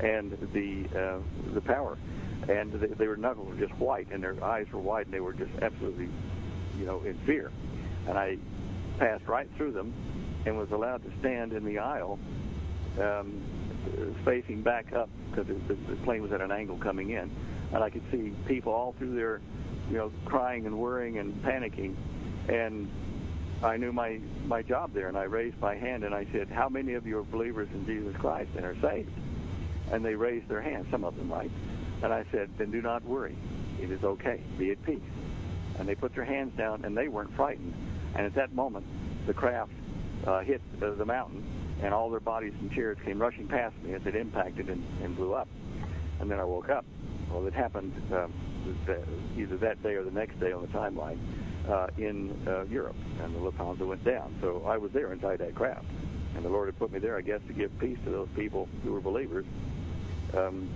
and the uh, the power. And they, were knuckles were just white, and their eyes were white, and they were just absolutely, you know, in fear. And I passed right through them, and was allowed to stand in the aisle, um, facing back up because the, the plane was at an angle coming in, and I could see people all through there, you know, crying and worrying and panicking, and I knew my my job there, and I raised my hand and I said, "How many of you are believers in Jesus Christ and are saved?" And they raised their hands, some of them, right? And I said, "Then do not worry. It is okay. Be at peace." And they put their hands down, and they weren't frightened. And at that moment, the craft uh, hit uh, the mountain, and all their bodies and chairs came rushing past me as it impacted and, and blew up. And then I woke up. Well, it happened um, either that day or the next day on the timeline uh, in uh, Europe, and the Lufthansa went down. So I was there inside that craft, and the Lord had put me there, I guess, to give peace to those people who were believers um,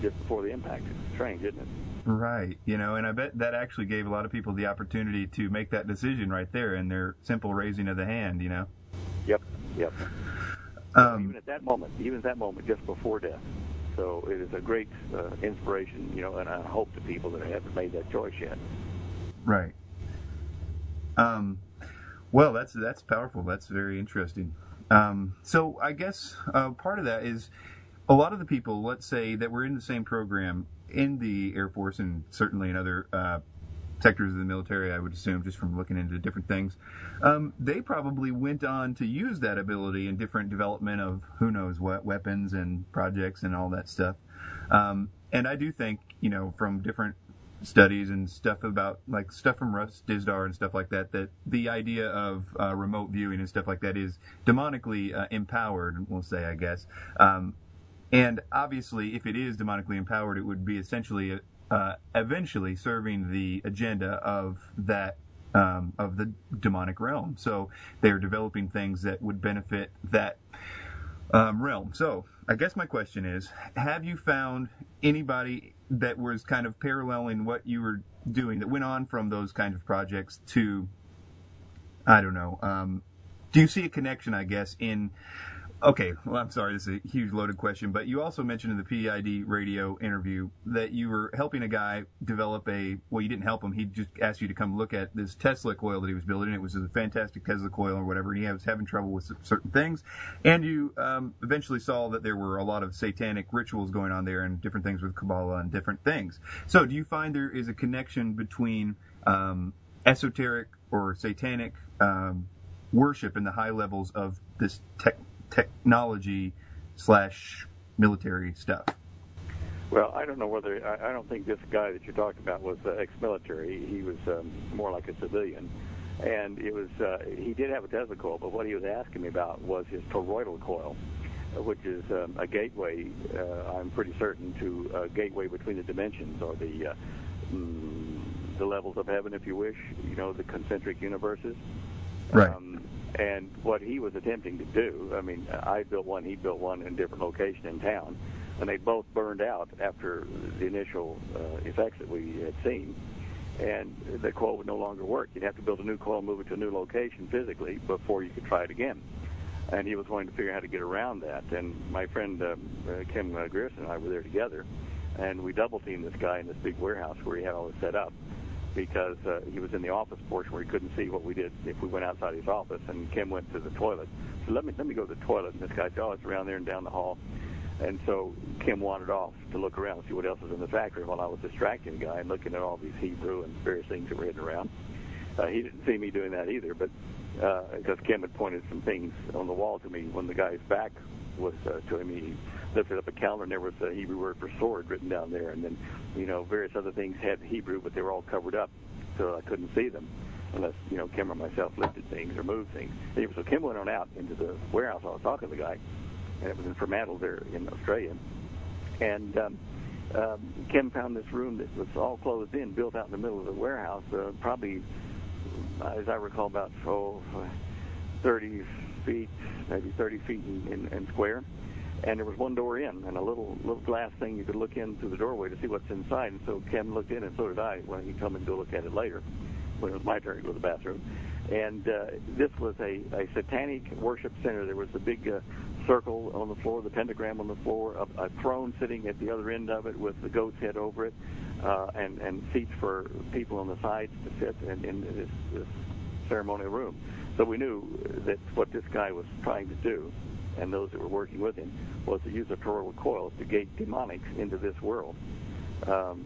just before the impact. It's strange, isn't it? Right. You know, and I bet that actually gave a lot of people the opportunity to make that decision right there in their simple raising of the hand, you know? Yep, yep. Um, even at that moment, even at that moment, just before death. So it is a great uh, inspiration, you know, and I hope to people that haven't made that choice yet. Right. Um, well, that's that's powerful. That's very interesting. Um, so I guess uh, part of that is a lot of the people, let's say, that were in the same program in the Air Force and certainly in other uh, sectors of the military, I would assume, just from looking into different things, um, they probably went on to use that ability in different development of who knows what weapons and projects and all that stuff. Um, and I do think, you know, from different studies and stuff about like stuff from Russ Dizdar and stuff like that that the idea of uh, remote viewing and stuff like that is demonically uh, empowered we'll say I guess. Um, and obviously if it is demonically empowered it would be essentially uh, eventually serving the agenda of that um, of the demonic realm. So they're developing things that would benefit that um, realm. So I guess my question is have you found anybody that was kind of paralleling what you were doing that went on from those kind of projects to I don't know. Um, do you see a connection, I guess, in Okay, well, I'm sorry, this is a huge loaded question, but you also mentioned in the PID radio interview that you were helping a guy develop a, well, you didn't help him, he just asked you to come look at this Tesla coil that he was building. It was a fantastic Tesla coil or whatever, and he was having trouble with certain things. And you um, eventually saw that there were a lot of satanic rituals going on there and different things with Kabbalah and different things. So do you find there is a connection between um, esoteric or satanic um, worship and the high levels of this tech? Technology slash military stuff? Well, I don't know whether I, I don't think this guy that you're talking about was uh, ex-military. He was um, more like a civilian, and it was uh, he did have a Tesla coil, but what he was asking me about was his toroidal coil, which is um, a gateway. Uh, I'm pretty certain to a gateway between the dimensions or the uh, mm, the levels of heaven, if you wish. You know, the concentric universes. Right. Um, and what he was attempting to do, I mean, I built one, he built one in a different location in town, and they both burned out after the initial uh, effects that we had seen. And the coil would no longer work. You'd have to build a new coil, move it to a new location physically before you could try it again. And he was wanting to figure out how to get around that. And my friend um, uh, Kim uh, Grierson and I were there together, and we double teamed this guy in this big warehouse where he had all this set up because uh, he was in the office portion where he couldn't see what we did if we went outside his office. And Kim went to the toilet. So let me let me go to the toilet. And this guy said, "Oh, it's around there and down the hall." And so Kim wandered off to look around and see what else was in the factory while I was distracting the guy and looking at all these Hebrew and various things that were hidden around. Uh, he didn't see me doing that either, but because uh, Kim had pointed some things on the wall to me when the guy's back was uh, to him, he lifted up a calendar and there was a Hebrew word for sword written down there, and then you know various other things had Hebrew, but they were all covered up, so I couldn't see them unless you know Kim or myself lifted things or moved things. Anyway, so Kim went on out into the warehouse. I was talking to the guy, and it was in Fremantle there in Australia, and. Um, um, Kim found this room that was all closed in, built out in the middle of the warehouse, uh, probably, as I recall, about oh, 30 feet, maybe 30 feet in, in, in square and there was one door in and a little little glass thing you could look in through the doorway to see what's inside. And so Ken looked in, and so did I when he come and go look at it later when it was my turn to go to the bathroom. And uh, this was a, a satanic worship center. There was a big uh, circle on the floor, the pentagram on the floor, a, a throne sitting at the other end of it with the goat's head over it, uh, and and seats for people on the sides to sit in, in this, this ceremonial room. So we knew that what this guy was trying to do and those that were working with him was to use a toroidal coil to gate demonics into this world, um,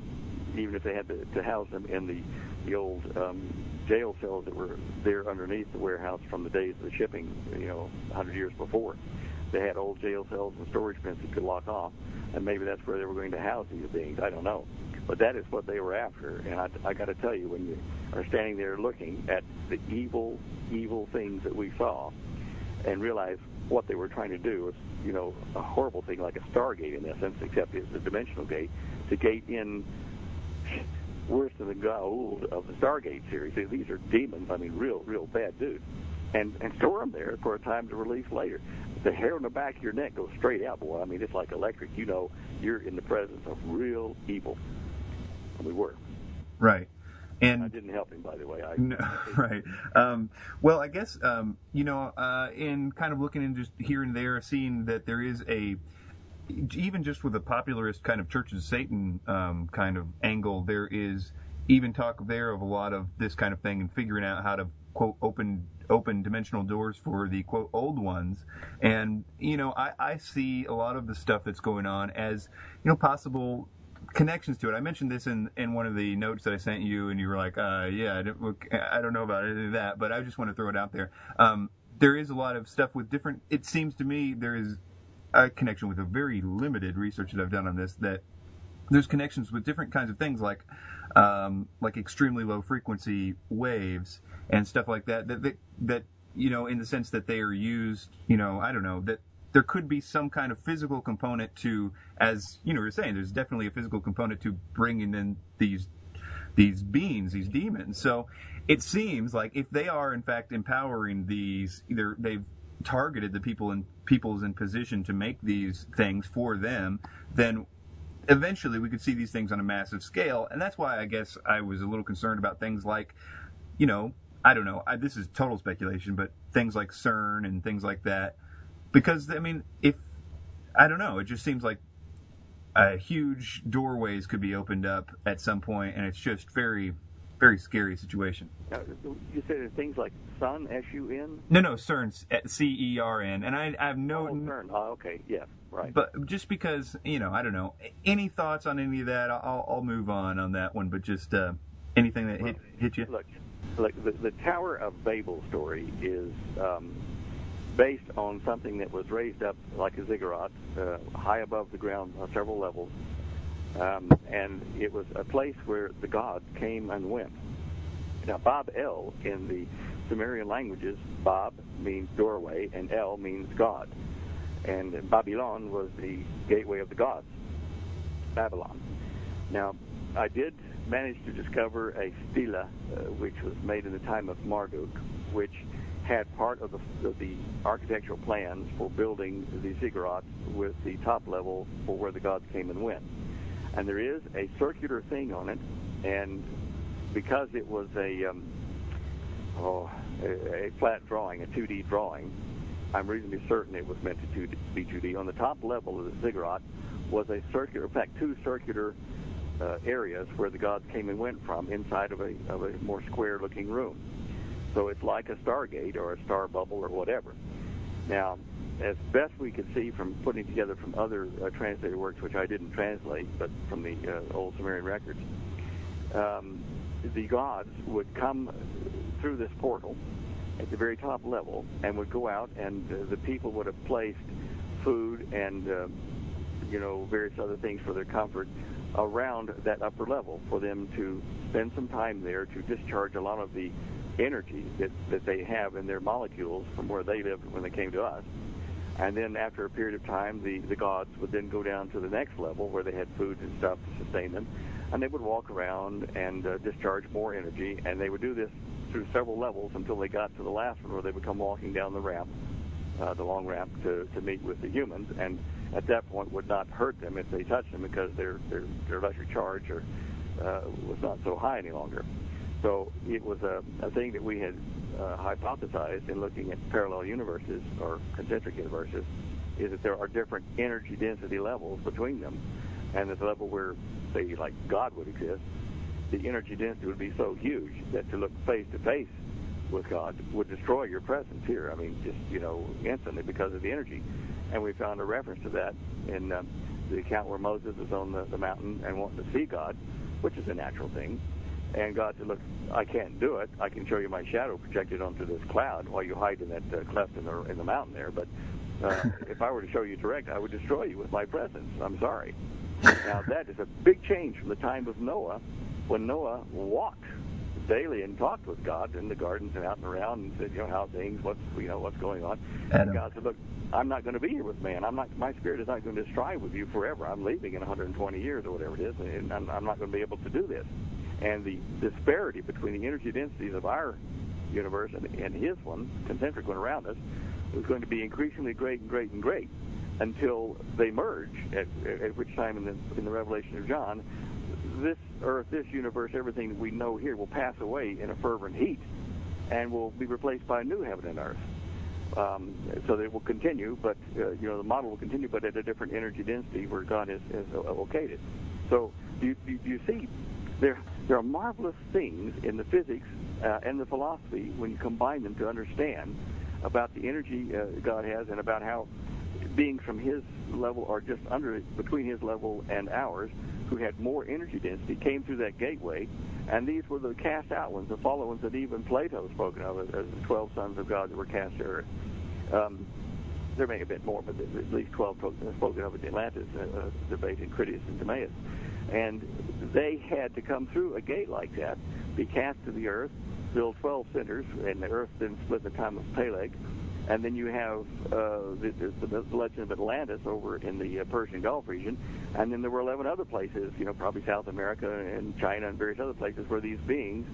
even if they had to, to house them in the the old um, jail cells that were there underneath the warehouse from the days of the shipping, you know, 100 years before. They had old jail cells and storage bins that could lock off, and maybe that's where they were going to house these beings. I don't know. But that is what they were after. And I, I got to tell you, when you are standing there looking at the evil, evil things that we saw and realize what they were trying to do was, you know, a horrible thing like a stargate in essence, except it's a dimensional gate to gate in worse than the Goa'uld of the Stargate series. These are demons. I mean, real, real bad dudes. And and store them there for a time to release later. The hair on the back of your neck goes straight out, boy. I mean, it's like electric. You know, you're in the presence of real evil. And we were. Right. And I didn't help him, by the way. I, no, right. Um, well, I guess um, you know, uh, in kind of looking and just here and there, seeing that there is a even just with a popularist kind of Church of Satan um, kind of angle, there is even talk there of a lot of this kind of thing and figuring out how to quote open open dimensional doors for the quote old ones. And you know, I, I see a lot of the stuff that's going on as you know possible connections to it. I mentioned this in, in one of the notes that I sent you, and you were like, uh, "Yeah, I don't, I don't know about any of that," but I just want to throw it out there. Um, there is a lot of stuff with different. It seems to me there is a connection with a very limited research that I've done on this that there's connections with different kinds of things like um, like extremely low frequency waves and stuff like that, that that that you know in the sense that they are used you know I don't know that there could be some kind of physical component to as you know you're saying there's definitely a physical component to bringing in these these beings these demons so it seems like if they are in fact empowering these either they've targeted the people and people's in position to make these things for them, then eventually we could see these things on a massive scale. And that's why I guess I was a little concerned about things like, you know, I don't know, I, this is total speculation, but things like CERN and things like that. Because, I mean, if, I don't know, it just seems like uh, huge doorways could be opened up at some point, and it's just very very scary situation. Now, you said things like Sun, S U N? No, no, CERN, C E R N. And I, I have no. Oh, CERN. Oh, okay, yeah, right. But just because, you know, I don't know. Any thoughts on any of that? I'll, I'll move on on that one, but just uh, anything that hit, hit you? Look, look the, the Tower of Babel story is. Um, based on something that was raised up like a ziggurat, uh, high above the ground on several levels, um, and it was a place where the gods came and went. Now, Bab El in the Sumerian languages, Bab means doorway, and El means God. And Babylon was the gateway of the gods, Babylon. Now, I did manage to discover a stela, uh, which was made in the time of Marduk, which had part of the, of the architectural plans for building the ziggurats with the top level for where the gods came and went and there is a circular thing on it, and because it was a um, oh, a, a flat drawing, a 2D drawing, I'm reasonably certain it was meant to be 2D. On the top level of the ziggurat was a circular, in fact, two circular uh, areas where the gods came and went from inside of a, of a more square-looking room. So it's like a stargate or a star bubble or whatever. Now, as best we could see from putting together from other uh, translated works, which I didn't translate, but from the uh, old Sumerian records, um, the gods would come through this portal at the very top level and would go out, and uh, the people would have placed food and uh, you know various other things for their comfort around that upper level for them to spend some time there to discharge a lot of the energy that, that they have in their molecules from where they lived when they came to us and then after a period of time, the, the gods would then go down to the next level where they had food and stuff to sustain them. And they would walk around and uh, discharge more energy. And they would do this through several levels until they got to the last one where they would come walking down the ramp, uh, the long ramp, to, to meet with the humans. And at that point would not hurt them if they touched them because their, their, their electric charge or, uh, was not so high any longer. So it was a, a thing that we had uh, hypothesized in looking at parallel universes or concentric universes is that there are different energy density levels between them, and at the level where, say, like God would exist, the energy density would be so huge that to look face to face with God would destroy your presence here. I mean, just you know, instantly because of the energy. And we found a reference to that in um, the account where Moses was on the, the mountain and wanting to see God, which is a natural thing And God said, look, I can't do it. I can show you my shadow projected onto this cloud while you hide in that uh, cleft in the, in the mountain there. But uh, if I were to show you direct, I would destroy you with my presence. I'm sorry. Now, that is a big change from the time of Noah, when Noah walked daily and talked with God in the gardens and out and around and said, you know, how things, what's, you know, what's going on. Adam. And God said, look, I'm not going to be here with man. I'm not. My spirit is not going to strive with you forever. I'm leaving in 120 years or whatever it is, and I'm, I'm not going to be able to do this. And the disparity between the energy densities of our universe and, and his one, concentric one around us, is going to be increasingly great and great and great until they merge. At, at which time, in the in the Revelation of John, this Earth, this universe, everything that we know here will pass away in a fervent heat, and will be replaced by a new heaven and earth. Um, so they will continue, but uh, you know the model will continue, but at a different energy density where God is, okayed it. So do you, do you see there there are marvelous things in the physics uh, and the philosophy when you combine them to understand about the energy uh, God has and about how beings from His level or just under between His level and ours who had more energy density came through that gateway, and these were the cast out ones, the fallen ones that even Plato spoken of as, the 12 sons of God that were cast to earth. Um, there may have been more, but at least 12 spoken of in the Atlantis uh, uh, debate in Critias and Timaeus. And they had to come through a gate like that, be cast to the earth, build 12 centers, and the earth then split the time of Peleg, and then you have uh, the, the, the legend of Atlantis over in the uh, Persian Gulf region, and then there were 11 other places, you know, probably South America and China and various other places where these beings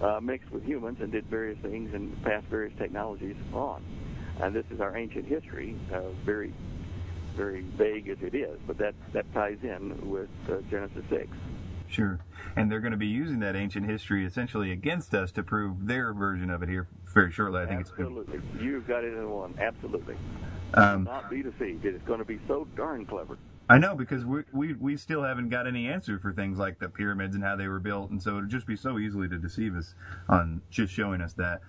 uh, mixed with humans and did various things and passed various technologies on. And this is our ancient history, uh, very, very vague as it is, but that that ties in with uh, Genesis 6. Sure. And they're going to be using that ancient history essentially against us to prove their version of it here very shortly. I think Absolutely. it's Absolutely. You've got it in one. Absolutely. Um, not be deceived. It is going to be so darn clever. I know because we we we still haven't got any answer for things like the pyramids and how they were built, and so it'd just be so easily to deceive us on just showing us that.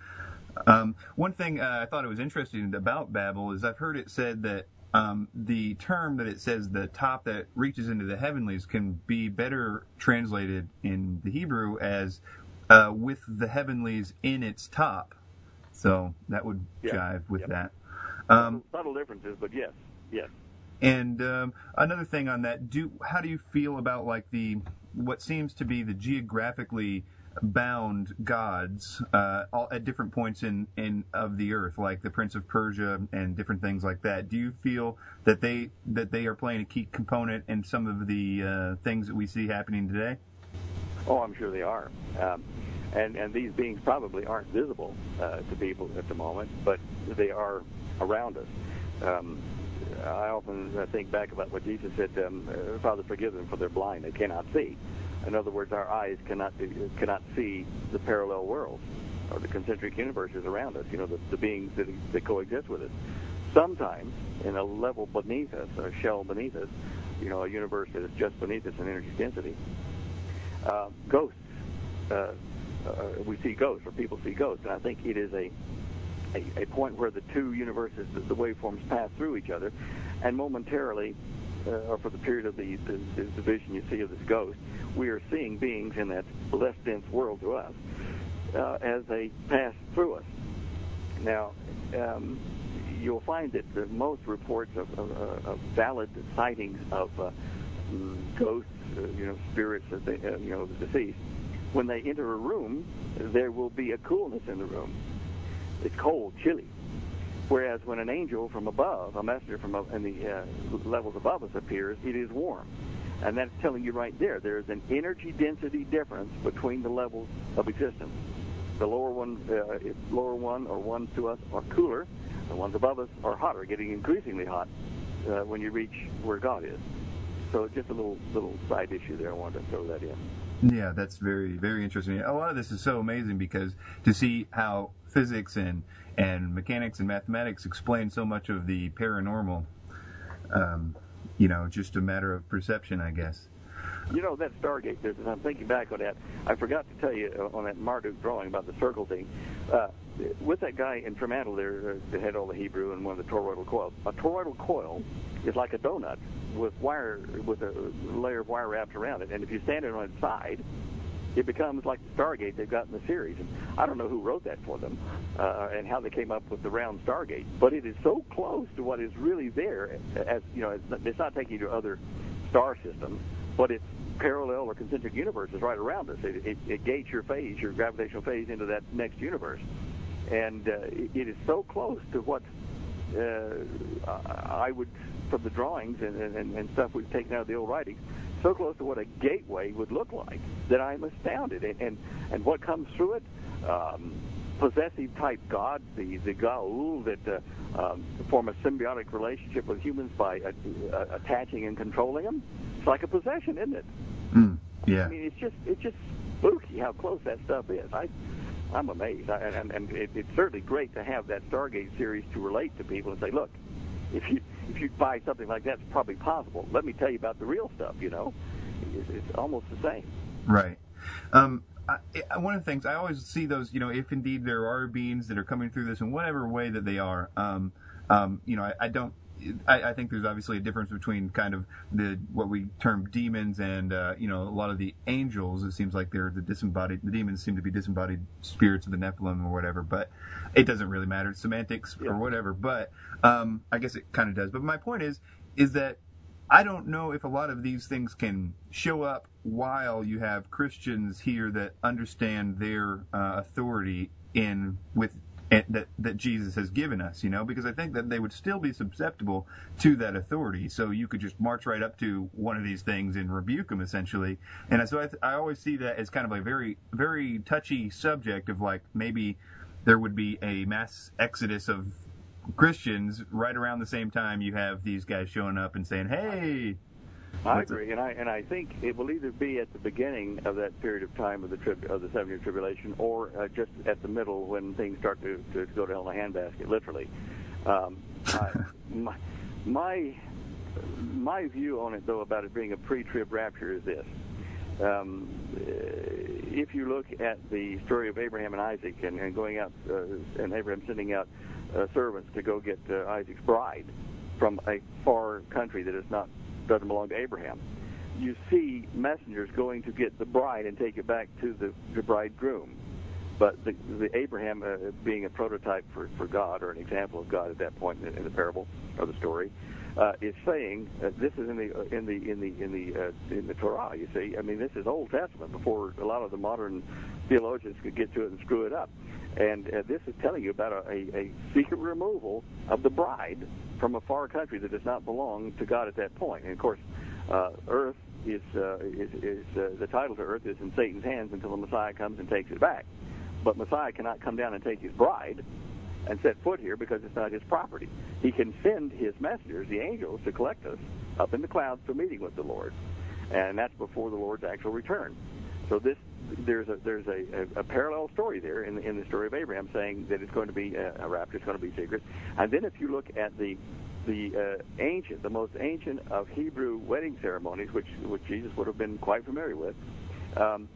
Um, one thing uh, I thought it was interesting about Babel is I've heard it said that um, the term that it says the top that reaches into the heavenlies can be better translated in the Hebrew as uh, with the heavenlies in its top. So that would Yeah. jive with Yep. that. Um, Subtle differences, but yes, yes. and um, another thing on that, do how do you feel about like the what seems to be the geographically bound gods uh, all, at different points in, in of the earth, like the Prince of Persia and different things like that? Do you feel that they that they are playing a key component in some of the uh, things that we see happening today? Oh, I'm sure they are. Um, and and these beings probably aren't visible uh, to people at the moment, but they are around us. Um, I often uh, think back about what Jesus said, um, "Father, forgive them, for they're blind; they cannot see." In other words, our eyes cannot cannot see the parallel worlds or the concentric universes around us. You know, the, the beings that, that coexist with us. Sometimes, in a level beneath us, a shell beneath us, you know, a universe that is just beneath us in energy density, uh, ghosts. Uh, uh, we see ghosts, or people see ghosts, and I think it is a a, a point where the two universes, the, the waveforms pass through each other, and momentarily, uh, or for the period of the, the, the vision you see of this ghost, we are seeing beings in that less dense world to us uh, as they pass through us. Now, um, you'll find that the most reports of, of, uh, of valid sightings of uh, ghosts, uh, you know, spirits, of they, uh, you know, the deceased, when they enter a room, there will be a coolness in the room. It's cold, chilly. Whereas when an angel from above, a messenger from in the uh, levels above us appears, it is warm. And that's telling you right there, there is an energy density difference between the levels of existence. The lower one, uh, lower one or ones to us are cooler. The ones above us are hotter, getting increasingly hot uh, when you reach where God is. So just a little little side issue there. I wanted to throw that in. Yeah, that's very very interesting. A lot of this is so amazing because to see how physics and and mechanics and mathematics explain so much of the paranormal, um, you know, just a matter of perception, I guess. You know that Stargate business. I'm thinking back on that. I forgot to tell you uh, on that Marduk drawing about the circle thing. Uh, with that guy in Fremantle there uh, that had all the Hebrew and one of the toroidal coils. A toroidal coil is like a donut with wire with a layer of wire wrapped around it, and if you stand it on its side, it becomes like the Stargate they've got in the series. And I don't know who wrote that for them uh, and how they came up with the round Stargate, but it is so close to what is really there. As you know, it's not taking you to other star systems, but it's parallel or concentric universes right around us. It, it, it gates your phase, your gravitational phase, into that next universe, and uh, it, it is so close to what uh, I would, from the drawings and, and, and stuff we've taken out of the old writings, so close to what a gateway would look like that I'm astounded. And and, and what comes through it, um, possessive type gods, the the Goa'uld that uh, um, form a symbiotic relationship with humans by uh, uh, attaching and controlling them. It's like a possession, isn't it? Mm, yeah. I mean, it's just it's just spooky how close that stuff is. I I'm amazed, I, and, and it, it's certainly great to have that Stargate series to relate to people and say, look, if you if you buy something like that, it's probably possible. Let me tell you about the real stuff. You know, it's, it's almost the same. Right. Um, I, one of the things I always see those, you know, if indeed there are beings that are coming through this in whatever way that they are, um, um, you know, I, I don't I, I, think there's obviously a difference between kind of the what we term demons and uh, you know a lot of the angels. It seems like they're the disembodied. The demons seem to be disembodied spirits of the Nephilim or whatever. But it doesn't really matter. semantics yeah. or whatever. But um, I guess it kind of does. But my point is is that I don't know if a lot of these things can show up while you have Christians here that understand their uh, authority in with that that Jesus has given us, you know, because I think that they would still be susceptible to that authority. So you could just march right up to one of these things and rebuke them essentially. And so I, th- I always see that as kind of a very very touchy subject of like maybe there would be a mass exodus of Christians right around the same time you have these guys showing up and saying, "Hey, I agree, and I and I think it will either be at the beginning of that period of time of the trib, of the seven-year tribulation, or uh, just at the middle when things start to, to, go to hell in a handbasket, literally. Um, I, my, my my view on it, though, about it being a pre-trib rapture is this: um, if you look at the story of Abraham and Isaac, and, and going out, uh, and Abraham sending out uh, servants to go get uh, Isaac's bride from a far country that is not doesn't belong to Abraham. You see messengers going to get the bride and take it back to the, the bridegroom. But the, the Abraham, uh, being a prototype for, for God or an example of God at that point in, in the parable or the story, uh, is saying uh, this is in the uh, in the in the in the uh, in the Torah. You see, I mean, this is Old Testament before a lot of the modern theologians could get to it and screw it up. And uh, this is telling you about a, a, a secret removal of the bride from a far country that does not belong to God at that point. And of course, uh, Earth is, uh, is, is uh, the title to Earth is in Satan's hands until the Messiah comes and takes it back. But Messiah cannot come down and take his bride and set foot here because it's not his property. He can send his messengers, the angels, to collect us up in the clouds for meeting with the Lord, and that's before the Lord's actual return. So this there's a there's a, a, a parallel story there in the, in the story of Abraham saying that it's going to be a, a rapture, it's going to be secret. And then if you look at the the uh, ancient, the most ancient of Hebrew wedding ceremonies, which which Jesus would have been quite familiar with, um,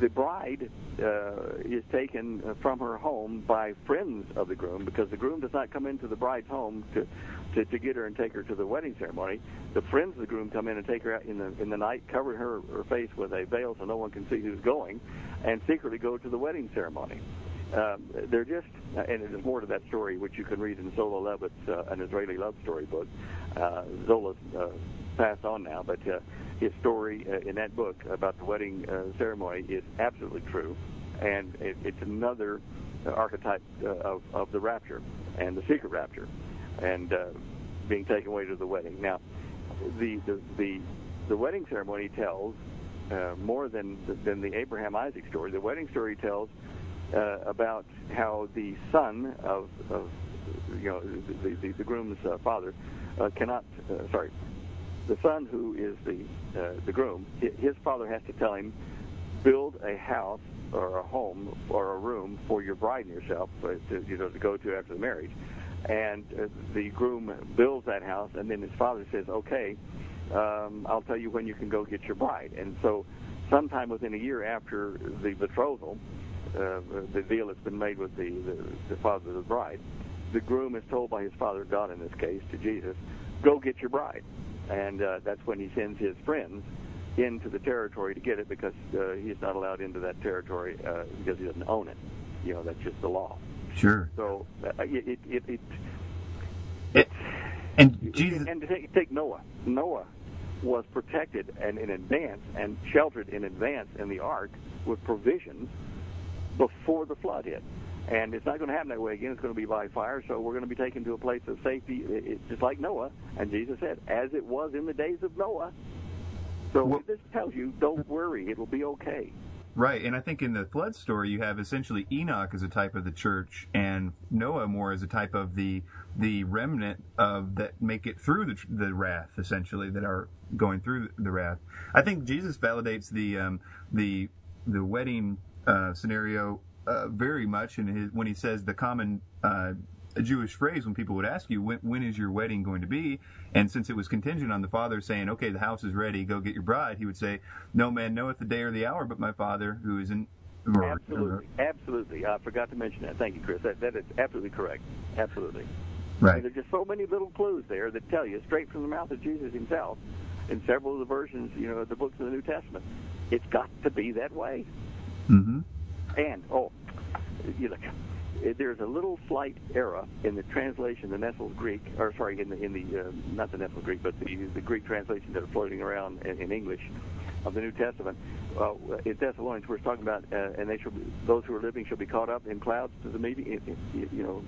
the bride uh, is taken from her home by friends of the groom because the groom does not come into the bride's home to, to, to get her and take her to the wedding ceremony. The friends of the groom come in and take her out in the in the night, cover her, her face with a veil so no one can see who's going, and secretly go to the wedding ceremony. Um, they're just, and there's more to that story, which you can read in Zola Levitt's uh, An Israeli Love Story book. Uh, Zola's uh, passed on now, but uh, his story uh, in that book about the wedding uh, ceremony is absolutely true, and it, it's another uh, archetype uh, of, of the rapture and the secret rapture, and uh, being taken away to the wedding. Now, the the the, the wedding ceremony tells uh, more than than the Abraham Isaac story. The wedding story tells uh, about how the son of, of you know the the, the groom's uh, father uh, cannot uh, sorry the son who is the uh, the groom, his father has to tell him, build a house or a home or a room for your bride and yourself uh, to you know to go to after the marriage, and uh, the groom builds that house, and then his father says, okay, um, I'll tell you when you can go get your bride, and so sometime within a year after the betrothal, uh, the deal that's been made with the, the the father of the bride, the groom is told by his father, God in this case, to Jesus, go get your bride and uh, that's when he sends his friends into the territory to get it because uh, he's not allowed into that territory uh, because he doesn't own it. You know, that's just the law. Sure. So uh, it, it, it, it, it and Jesus and take, take Noah. Noah was protected and in advance and sheltered in advance in the ark with provisions before the flood hit. And it's not going to happen that way again. It's going to be by fire. So we're going to be taken to a place of safety. It's just like Noah. And Jesus said, as it was in the days of Noah. So well, this tells you, don't worry. It'll be okay. Right, and I think in the flood story you have essentially Enoch as a type of the church, and Noah more as a type of the the remnant of that make it through the the wrath, essentially that are going through the wrath. I think Jesus validates the um, the the wedding uh, scenario uh, very much in when he says the common uh, Jewish phrase when people would ask you when, when is your wedding going to be, and since it was contingent on the father saying, "Okay, the house is ready, go get your bride," he would say, "No man knoweth the day or the hour, but my Father who is in." Absolutely, absolutely. I forgot to mention that. Thank you, Chris. That that is absolutely correct. Absolutely. Right. I mean, there's just so many little clues there that tell you straight from the mouth of Jesus himself, in several of the versions, you know, of the books of the New Testament. It's got to be that way. Mm-hmm. And oh, you look, there's a little slight error in the translation, the Nestle Greek, or sorry, in the in the uh, not the Nestle Greek, but the the Greek translations that are floating around in, in English of the New Testament. Uh, in Thessalonians, we're talking about, uh, and they shall be, those who are living shall be caught up in clouds to the meeting, you know,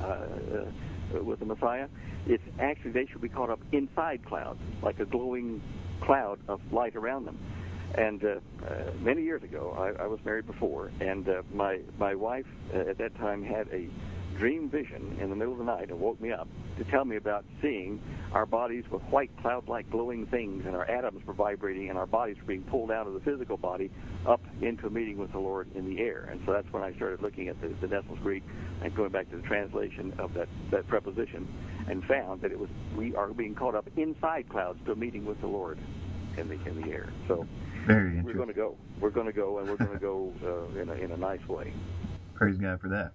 uh, uh, with the Messiah. It's actually they shall be caught up inside clouds, like a glowing cloud of light around them. And uh, uh, many years ago, I, I was married before, and uh, my my wife uh, at that time had a dream vision in the middle of the night and woke me up to tell me about seeing our bodies with white cloud-like glowing things, and our atoms were vibrating, and our bodies were being pulled out of the physical body up into a meeting with the Lord in the air. And so that's when I started looking at the, the Nestle's Greek and going back to the translation of that that preposition, and found that it was we are being caught up inside clouds to a meeting with the Lord in the in the air. So very we're going to go. We're going to go, and we're going to go uh, in a in a nice way. Praise God for that.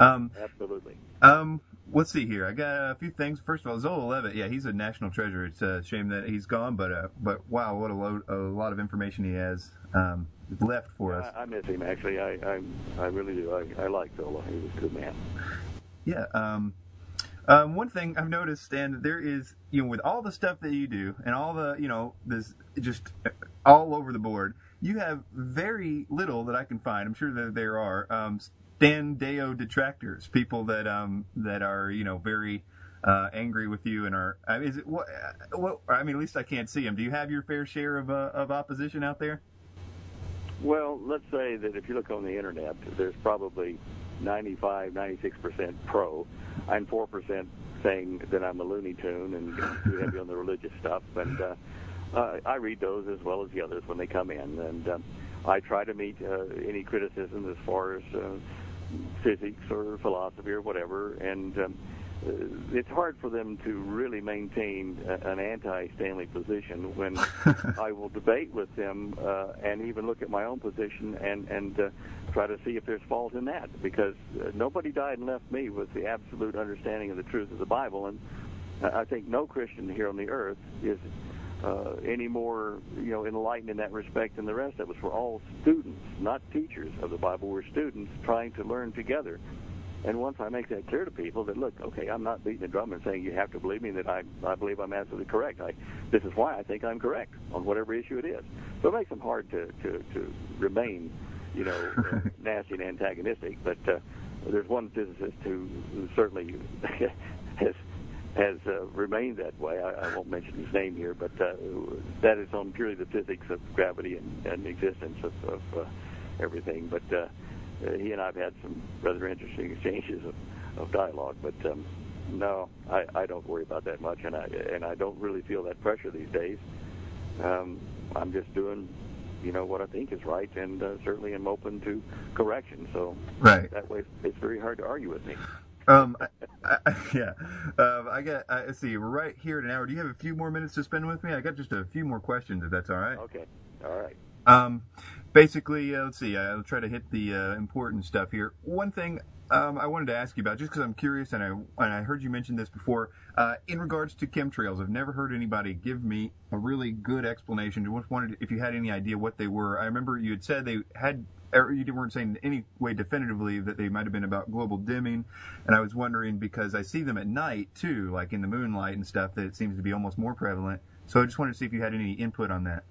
Um, Absolutely. Um, let's see here. I got a few things. First of all, Zola Levitt. Yeah, he's a national treasure. It's a shame that he's gone, but uh, but wow, what a load, a lot of information he has um, left for us. I, I miss him actually. I I, I really do. I, I like Zola. He was a good man. Yeah. Um, um, one thing I've noticed, and there is, you know, with all the stuff that you do and all the, you know, this just all over the board, you have very little that I can find. I'm sure that there are um, Deyo detractors, people that um, that are, you know, very uh, angry with you and are. I mean, is it what? What? I mean, at least I can't see them. Do you have your fair share of uh, of opposition out there? Well, let's say that if you look on the internet, there's probably 95, 96% pro. I'm 4% saying that I'm a Looney Tune and too heavy on the religious stuff. And uh, uh, I read those as well as the others when they come in. And um, I try to meet uh, any criticism as far as uh, physics or philosophy or whatever. And um, uh, it's hard for them to really maintain an anti-Stanley position when I will debate with them uh, and even look at my own position and and uh, try to see if there's fault in that because uh, nobody died and left me with the absolute understanding of the truth of the Bible and I think no Christian here on the earth is uh, any more you know enlightened in that respect than the rest of us. We're all students, not teachers of the Bible. We're students trying to learn together. And once I make that clear to people that look, okay, I'm not beating the drum and saying you have to believe me that I I believe I'm absolutely correct. I this is why I think I'm correct on whatever issue it is. So it makes them hard to to to remain, you know, nasty and antagonistic. But uh, there's one physicist who, who certainly has has uh, remained that way. I, I won't mention his name here, but uh, that is on purely the physics of gravity and, and existence of, of uh, everything. But uh, he and I've had some rather interesting exchanges of, of dialogue. But um, no, I, I don't worry about that much, and I and I don't really feel that pressure these days. Um, I'm just doing, you know, what I think is right, and uh, certainly am open to correction. So right. that way, it's very hard to argue with me. Um, I, I, yeah, um, I got. I, let's see, we're right here at an hour. Do you have a few more minutes to spend with me? I got just a few more questions, if that's all right. Okay, all right. Um, basically, uh, let's see. I'll try to hit the uh, important stuff here. One thing um, I wanted to ask you about just because I'm curious, and I and I heard you mention this before. Uh, in regards to chemtrails, I've never heard anybody give me a really good explanation. Just wanted if you had any idea what they were. I remember you had said they had. You weren't saying in any way definitively that they might have been about global dimming, and I was wondering because I see them at night too, like in the moonlight and stuff. That it seems to be almost more prevalent. So I just wanted to see if you had any input on that.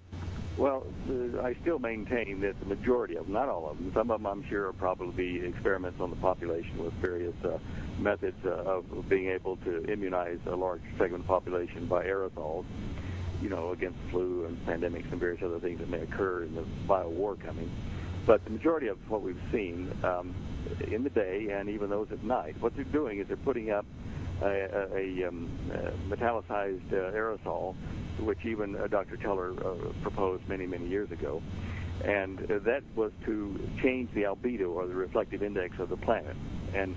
Well, uh, I still maintain that the majority of them, not all of them, some of them I'm sure are probably experiments on the population with various uh, methods uh, of being able to immunize a large segment of the population by aerosols, you know, against flu and pandemics and various other things that may occur in the bio war coming. But the majority of what we've seen um, in the day and even those at night, what they're doing is they're putting up a, a, a um, metallicized uh, aerosol which even uh, Dr. Teller uh, proposed many, many years ago. And uh, that was to change the albedo or the reflective index of the planet. And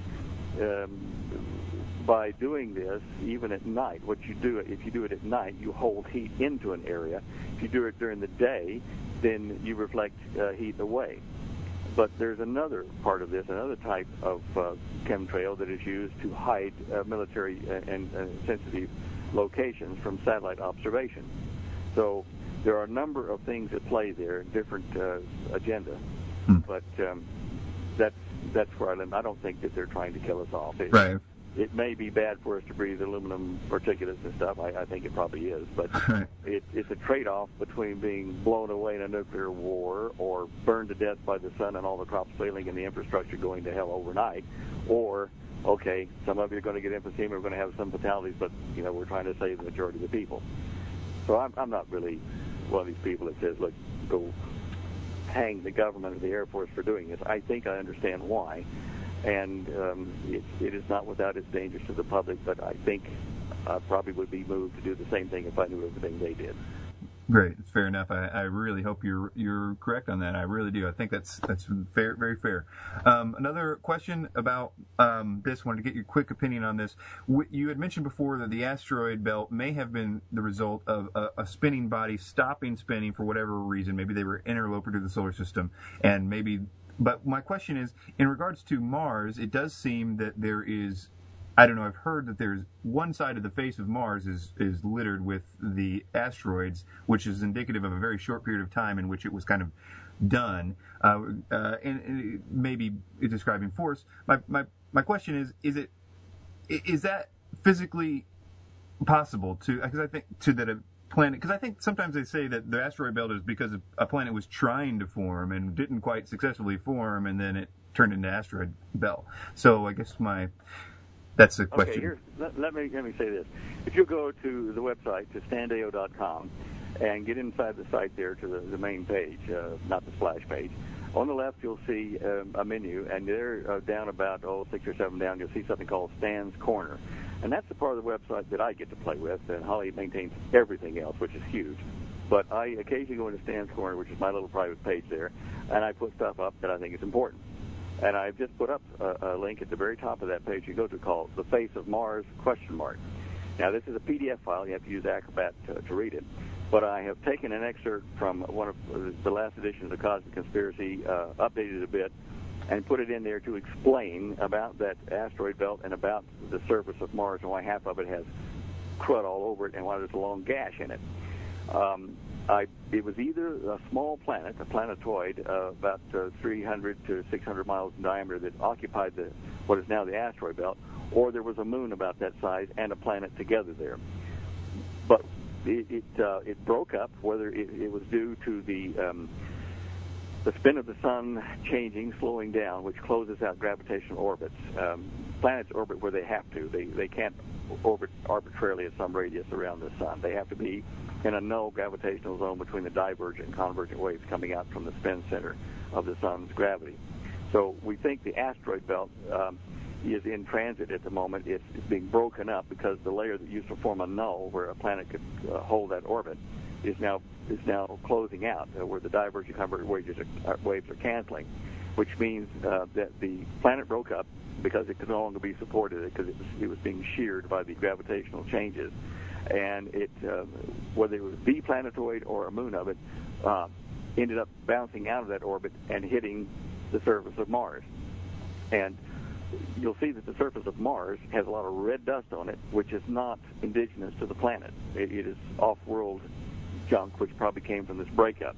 um, by doing this, even at night, what you do, if you do it at night, you hold heat into an area. If you do it during the day, then you reflect uh, heat away. But there's another part of this, another type of uh, chemtrail that is used to hide uh, military and, and sensitive locations from satellite observation. So there are a number of things at play there, different uh, agenda. Hmm. But um, that's that's where I live. I don't think that they're trying to kill us off. It, right. It may be bad for us to breathe aluminum particulates and stuff. I, I think it probably is, but right. it, it's a trade-off between being blown away in a nuclear war or burned to death by the sun and all the crops failing and the infrastructure going to hell overnight, or okay, some of you are going to get emphysema, we're going to have some fatalities, but you know we're trying to save the majority of the people. So I'm, I'm not really one of these people that says, look, go hang the government or the Air Force for doing this. I think I understand why, and um, it, it is not without its dangers to the public. But I think I probably would be moved to do the same thing if I knew everything they did. Great, it's fair enough. I, I, really hope you're you're correct on that. I really do. I think that's that's fair, very fair. Um, another question about um, this. Wanted to get your quick opinion on this. You had mentioned before that the asteroid belt may have been the result of a, a spinning body stopping spinning for whatever reason. Maybe they were interloper to the solar system, and maybe. But my question is, in regards to Mars, it does seem that there is I don't know. I've heard that there's one side of the face of Mars is is littered with the asteroids, which is indicative of a very short period of time in which it was kind of done, uh, uh, and, and maybe describing force. My my my question is: is it is that physically possible to? Because I think to that planet. Because I think sometimes they say that the asteroid belt is because a planet was trying to form and didn't quite successfully form, and then it turned into asteroid belt. So I guess my that's the question. Okay, let, let, me let me say this. If you go to the website to standeyo.com and get inside the site there to the, the main page, uh, not the splash page, on the left you'll see um, a menu, and there uh, down about oh six or seven down you'll see something called Stan's Corner, and that's the part of the website that I get to play with. And Holly maintains everything else, which is huge. But I occasionally go into Stan's Corner, which is my little private page there, and I put stuff up that I think is important. And I've just put up a, a link at the very top of that page you go to called The Face of Mars question mark. Now, this is a PDF file. You have to use Acrobat to, to read it. But I have taken an excerpt from one of the last editions of Cosmic Conspiracy, uh, updated it a bit, and put it in there to explain about that asteroid belt and about the surface of Mars and why half of it has crud all over it and why there's a long gash in it. Um, I, it was either a small planet, a planetoid, uh, about uh, 300 to 600 miles in diameter that occupied the what is now the asteroid belt, or there was a moon about that size and a planet together there. But it it, uh, it broke up. Whether it, it was due to the um, the spin of the sun changing, slowing down, which closes out gravitational orbits. Um, planets orbit where they have to. They they can't orbit arbitrarily at some radius around the sun. They have to be in a null gravitational zone between the divergent and convergent waves coming out from the spin center of the sun's gravity. So we think the asteroid belt um, is in transit at the moment. It's, it's, being broken up because the layer that used to form a null, where a planet could uh, hold that orbit, is now is now closing out, uh, where the divergent convergent waves are, uh, waves are canceling, which means uh, that the planet broke up because it could no longer be supported because it was, it was being sheared by the gravitational changes and it uh, whether it was the planetoid or a moon of it uh, ended up bouncing out of that orbit and hitting the surface of Mars. And you'll see that the surface of Mars has a lot of red dust on it, which is not indigenous to the planet. it, it is off-world junk, which probably came from this breakup.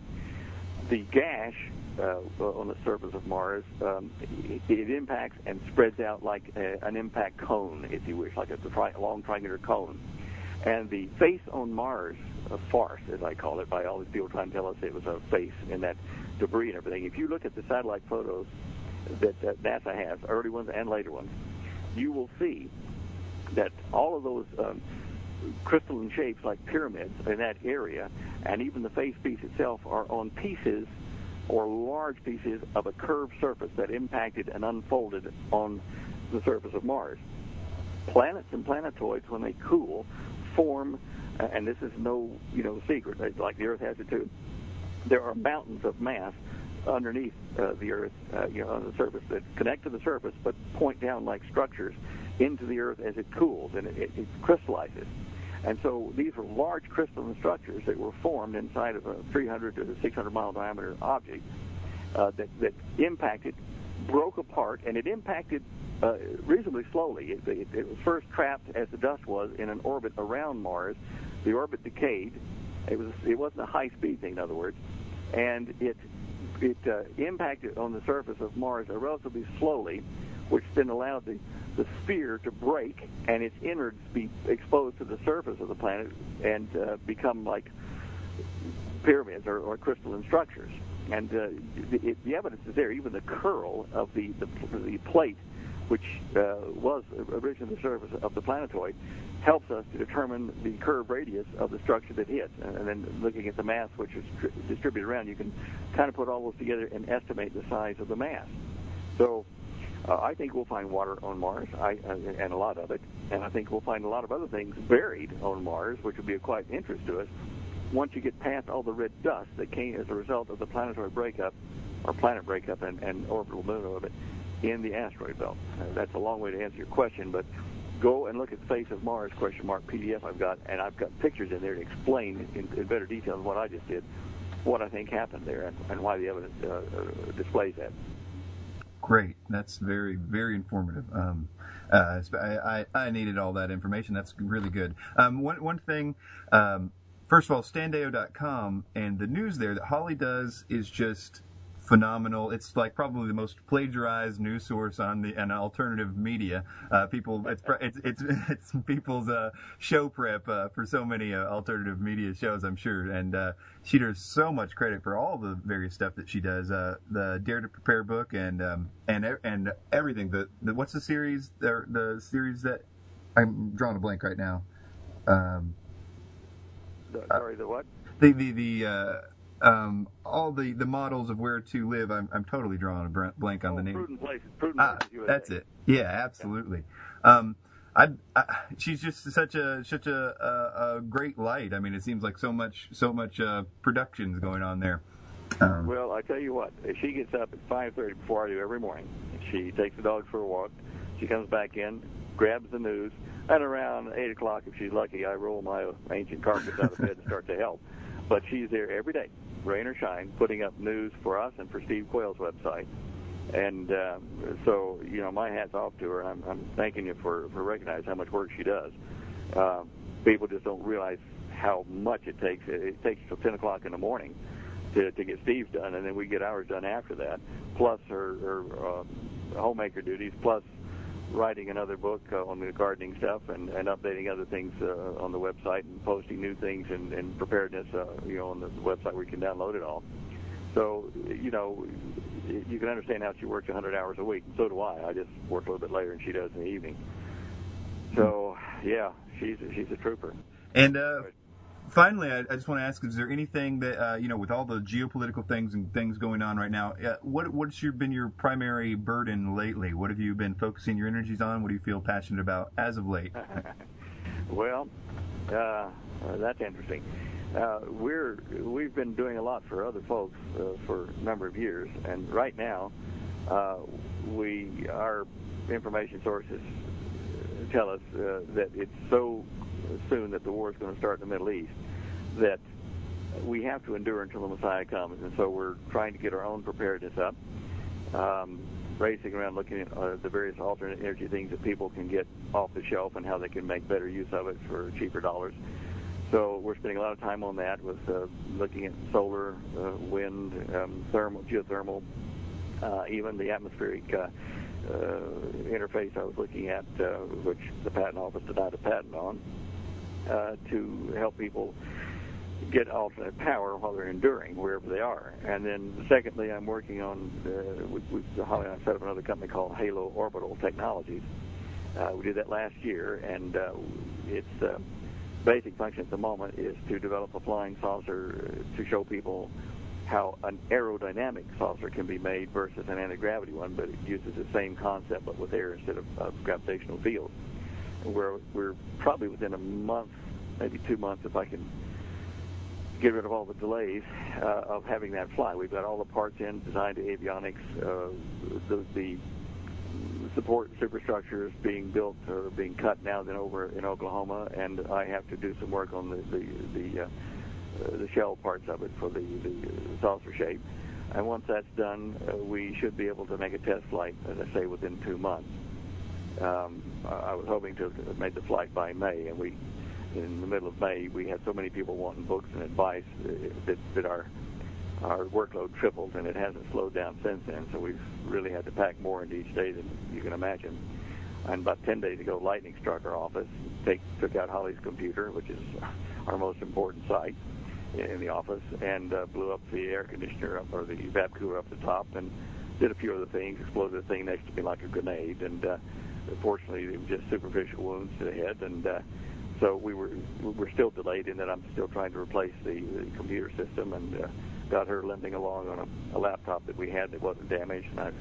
The gash uh, on the surface of Mars, um, it, it, impacts and spreads out like a, an impact cone, if you wish, like a, tri- long triangular cone. And the face on Mars, a farce, as I call it, by all these people trying to tell us it was a face in that debris and everything. If you look at the satellite photos that, that NASA has, early ones and later ones, you will see that all of those um, crystalline shapes like pyramids in that area, and even the face piece itself, are on pieces or large pieces of a curved surface that impacted and unfolded on the surface of Mars. Planets and planetoids, when they cool, form, and this is no you know secret, like the Earth has it too. There are mountains of mass underneath uh, the Earth, uh, you know, on the surface that connect to the surface, but point down like structures into the Earth as it cools and it, it, it crystallizes. And so these were large crystalline structures that were formed inside of a 300 to 600 mile diameter object uh, that, that impacted, broke apart, and it impacted uh, reasonably slowly. It, it, it, was first trapped, as the dust was, in an orbit around Mars. The orbit decayed. It was it wasn't a high speed thing, in other words, and it it uh, impacted on the surface of Mars relatively slowly, which then allowed the the sphere to break and its innards be exposed to the surface of the planet and uh, become like pyramids or, or crystalline structures. And uh, the, the, evidence is there. Even the curl of the the, the plate, which uh, was originally the surface of the planetoid, helps us to determine the curve radius of the structure that hits. And then looking at the mass which is distributed around, you can kind of put all those together and estimate the size of the mass. So uh, I think we'll find water on Mars, I, uh, and a lot of it, and I think we'll find a lot of other things buried on Mars, which will be of quite interest to us. Once you get past all the red dust that came as a result of the planetary breakup, or planet breakup and, and orbital moon orbit in the asteroid belt. Uh, that's a long way to answer your question, but go and look at face of Mars question mark PDF I've got, and I've got pictures in there to explain in, in better detail than what I just did what I think happened there and, and why the evidence uh, uh, displays that great. That's very, very informative. Um, uh, I, I, I, needed all that information. That's really good. Um, one, one thing, um, first of all, standeyo.com and the news there that Holly does is just phenomenal. It's like probably the most plagiarized news source on the an alternative media. Uh, people, it's it's it's, it's people's uh, show prep uh, for so many uh, alternative media shows, I'm sure. And uh, she does so much credit for all the various stuff that she does. Uh, the Dare to Prepare book and um, and and everything. The, the what's the series? The the series that I'm drawing a blank right now. Um, the, sorry, the what? The the the um, all the, the models of where to live. I'm, I'm totally drawing a blank on oh, the name. Prudent places. Prudent ah, places that's it. Yeah, absolutely. Yeah. Um, I, I, she's just such a such a, a, a, great light. I mean, it seems like so much so much uh, productions going on there. Um, well, I tell you what, she gets up at 5:30 before I do every morning. She takes the dogs for a walk. She comes back in, grabs the news, and around eight o'clock, if she's lucky, I roll my ancient carpets out of bed and start to help. But she's there every day rain or shine, putting up news for us and for Steve Quayle's website. And uh, so, you know, my hat's off to her. I'm, I'm thanking you for, for recognizing how much work she does. Uh, people just don't realize how much it takes. It takes till 10 o'clock in the morning to, to get Steve's done, and then we get ours done after that, plus her, her uh, homemaker duties, plus writing another book uh, on the gardening stuff and, and updating other things uh, on the website and posting new things and, and preparedness, uh, you know, on the website where you can download it all. So, you know, you can understand how she works 100 hours a week, and so do I. I just work a little bit later than she does in the evening. So, yeah, she's she's a trooper. And uh, finally, I, I, just want to ask: Is there anything that uh, you know, with all the geopolitical things and things going on right now, uh, what what's your, been your primary burden lately? What have you been focusing your energies on? What do you feel passionate about as of late? well, uh, that's interesting. Uh, we're we've been doing a lot for other folks uh, for a number of years, and right now, uh, we our information sources tell us that it's so soon that the war is going to start in the Middle East, that we have to endure until the Messiah comes. And so we're trying to get our own preparedness up. Um, racing around looking at uh, the various alternate energy things that people can get off the shelf and how they can make better use of it for cheaper dollars. So we're spending a lot of time on that with uh, looking at solar, uh, wind, um, thermal, geothermal, uh, even the atmospheric uh, uh, interface I was looking at, uh, which the patent office denied a patent on, uh, to help people get alternate power while they're enduring wherever they are. And then secondly, I'm working on, uh, we, we, Holly and I set up another company called Halo Orbital Technologies. Uh, we did that last year, and uh, its uh, basic function at the moment is to develop a flying saucer to show people how an aerodynamic saucer can be made versus an anti-gravity one, but it uses the same concept but with air instead of, of gravitational fields. We're, we're probably within a month, maybe two months, if I can get rid of all the delays uh, of having that fly. We've got all the parts in, designed to avionics, uh, the, the support superstructures being built or being cut now than over in Oklahoma, and I have to do some work on the the the, uh, the shell parts of it for the the saucer shape. And once that's done, uh, we should be able to make a test flight, as I say, within two months. Um, I was hoping to have made the flight by May, and we, in the middle of May, we had so many people wanting books and advice uh, that, that our our workload tripled, and it hasn't slowed down since then. So we've really had to pack more into each day than you can imagine. And about 10 days ago, lightning struck our office, take, took out Holly's computer, which is our most important site in the office, and uh, blew up the air conditioner up, or the evap cooler up the top, and did a few other things, exploded the thing next to me like a grenade, and uh, fortunately it was just superficial wounds to the head, and uh, so we were we're still delayed in that I'm still trying to replace the, the computer system and uh, got her limping along on a, a laptop that we had that wasn't damaged, and I've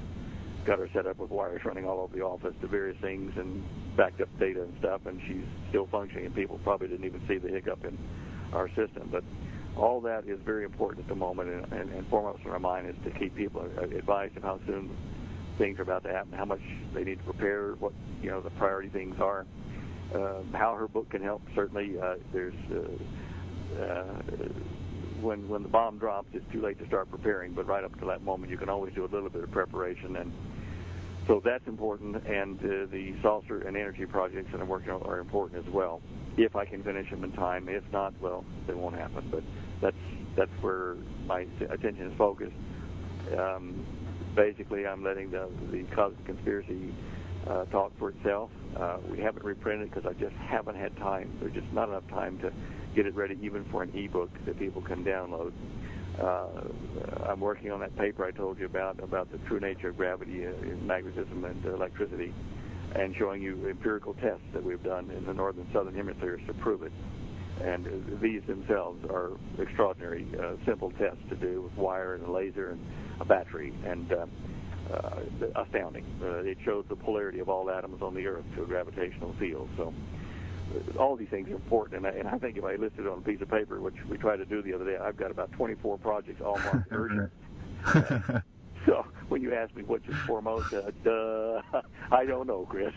got her set up with wires running all over the office to various things and backed up data and stuff, and she's still functioning. And people probably didn't even see the hiccup in our system, but all that is very important at the moment, and, and, and foremost in our mind is to keep people advised of how soon things are about to happen, how much they need to prepare, what you know the priority things are, uh, how her book can help. Certainly, uh, there's uh, uh, when when the bomb drops, it's too late to start preparing. But right up to that moment, you can always do a little bit of preparation, and so that's important. And uh, the saucer and energy projects that I'm working on are important as well. If I can finish them in time, if not, well, they won't happen. But that's that's where my attention is focused. Um, basically, I'm letting the the cosmic conspiracy uh, talk for itself. Uh, we haven't reprinted because I just haven't had time. There's just not enough time to get it ready even for an ebook that people can download. Uh, I'm working on that paper I told you about about the true nature of gravity, uh, magnetism, and electricity, and showing you empirical tests that we've done in the northern southern hemispheres to prove it. And uh, these themselves are extraordinary, uh, simple tests to do with wire and a laser and a battery, and uh, uh, astounding. Uh, it shows the polarity of all atoms on the Earth to a gravitational field. So all these things are important. And I, and I think if I listed it on a piece of paper, which we tried to do the other day, I've got about 24 projects all marked urgent. so when you ask me which is foremost, uh, duh, I don't know, Chris.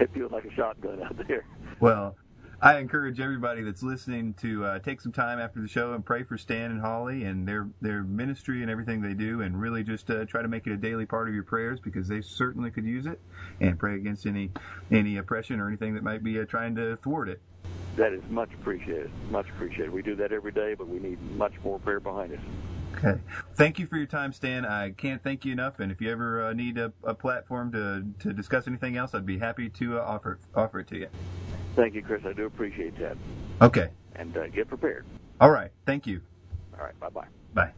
it feels like a shotgun out there. Well, I encourage everybody that's listening to uh, take some time after the show and pray for Stan and Holly and their their ministry and everything they do, and really just uh, try to make it a daily part of your prayers because they certainly could use it, and pray against any any oppression or anything that might be uh, trying to thwart it. That is much appreciated. Much appreciated. We do that every day, but we need much more prayer behind us. Okay. Thank you for your time, Stan. I can't thank you enough. And if you ever uh, need a, a, platform to, to discuss anything else, I'd be happy to uh, offer offer it to you. Thank you, Chris. I do appreciate that. Okay. And uh, get prepared. All right. Thank you. All right. Bye-bye. Bye.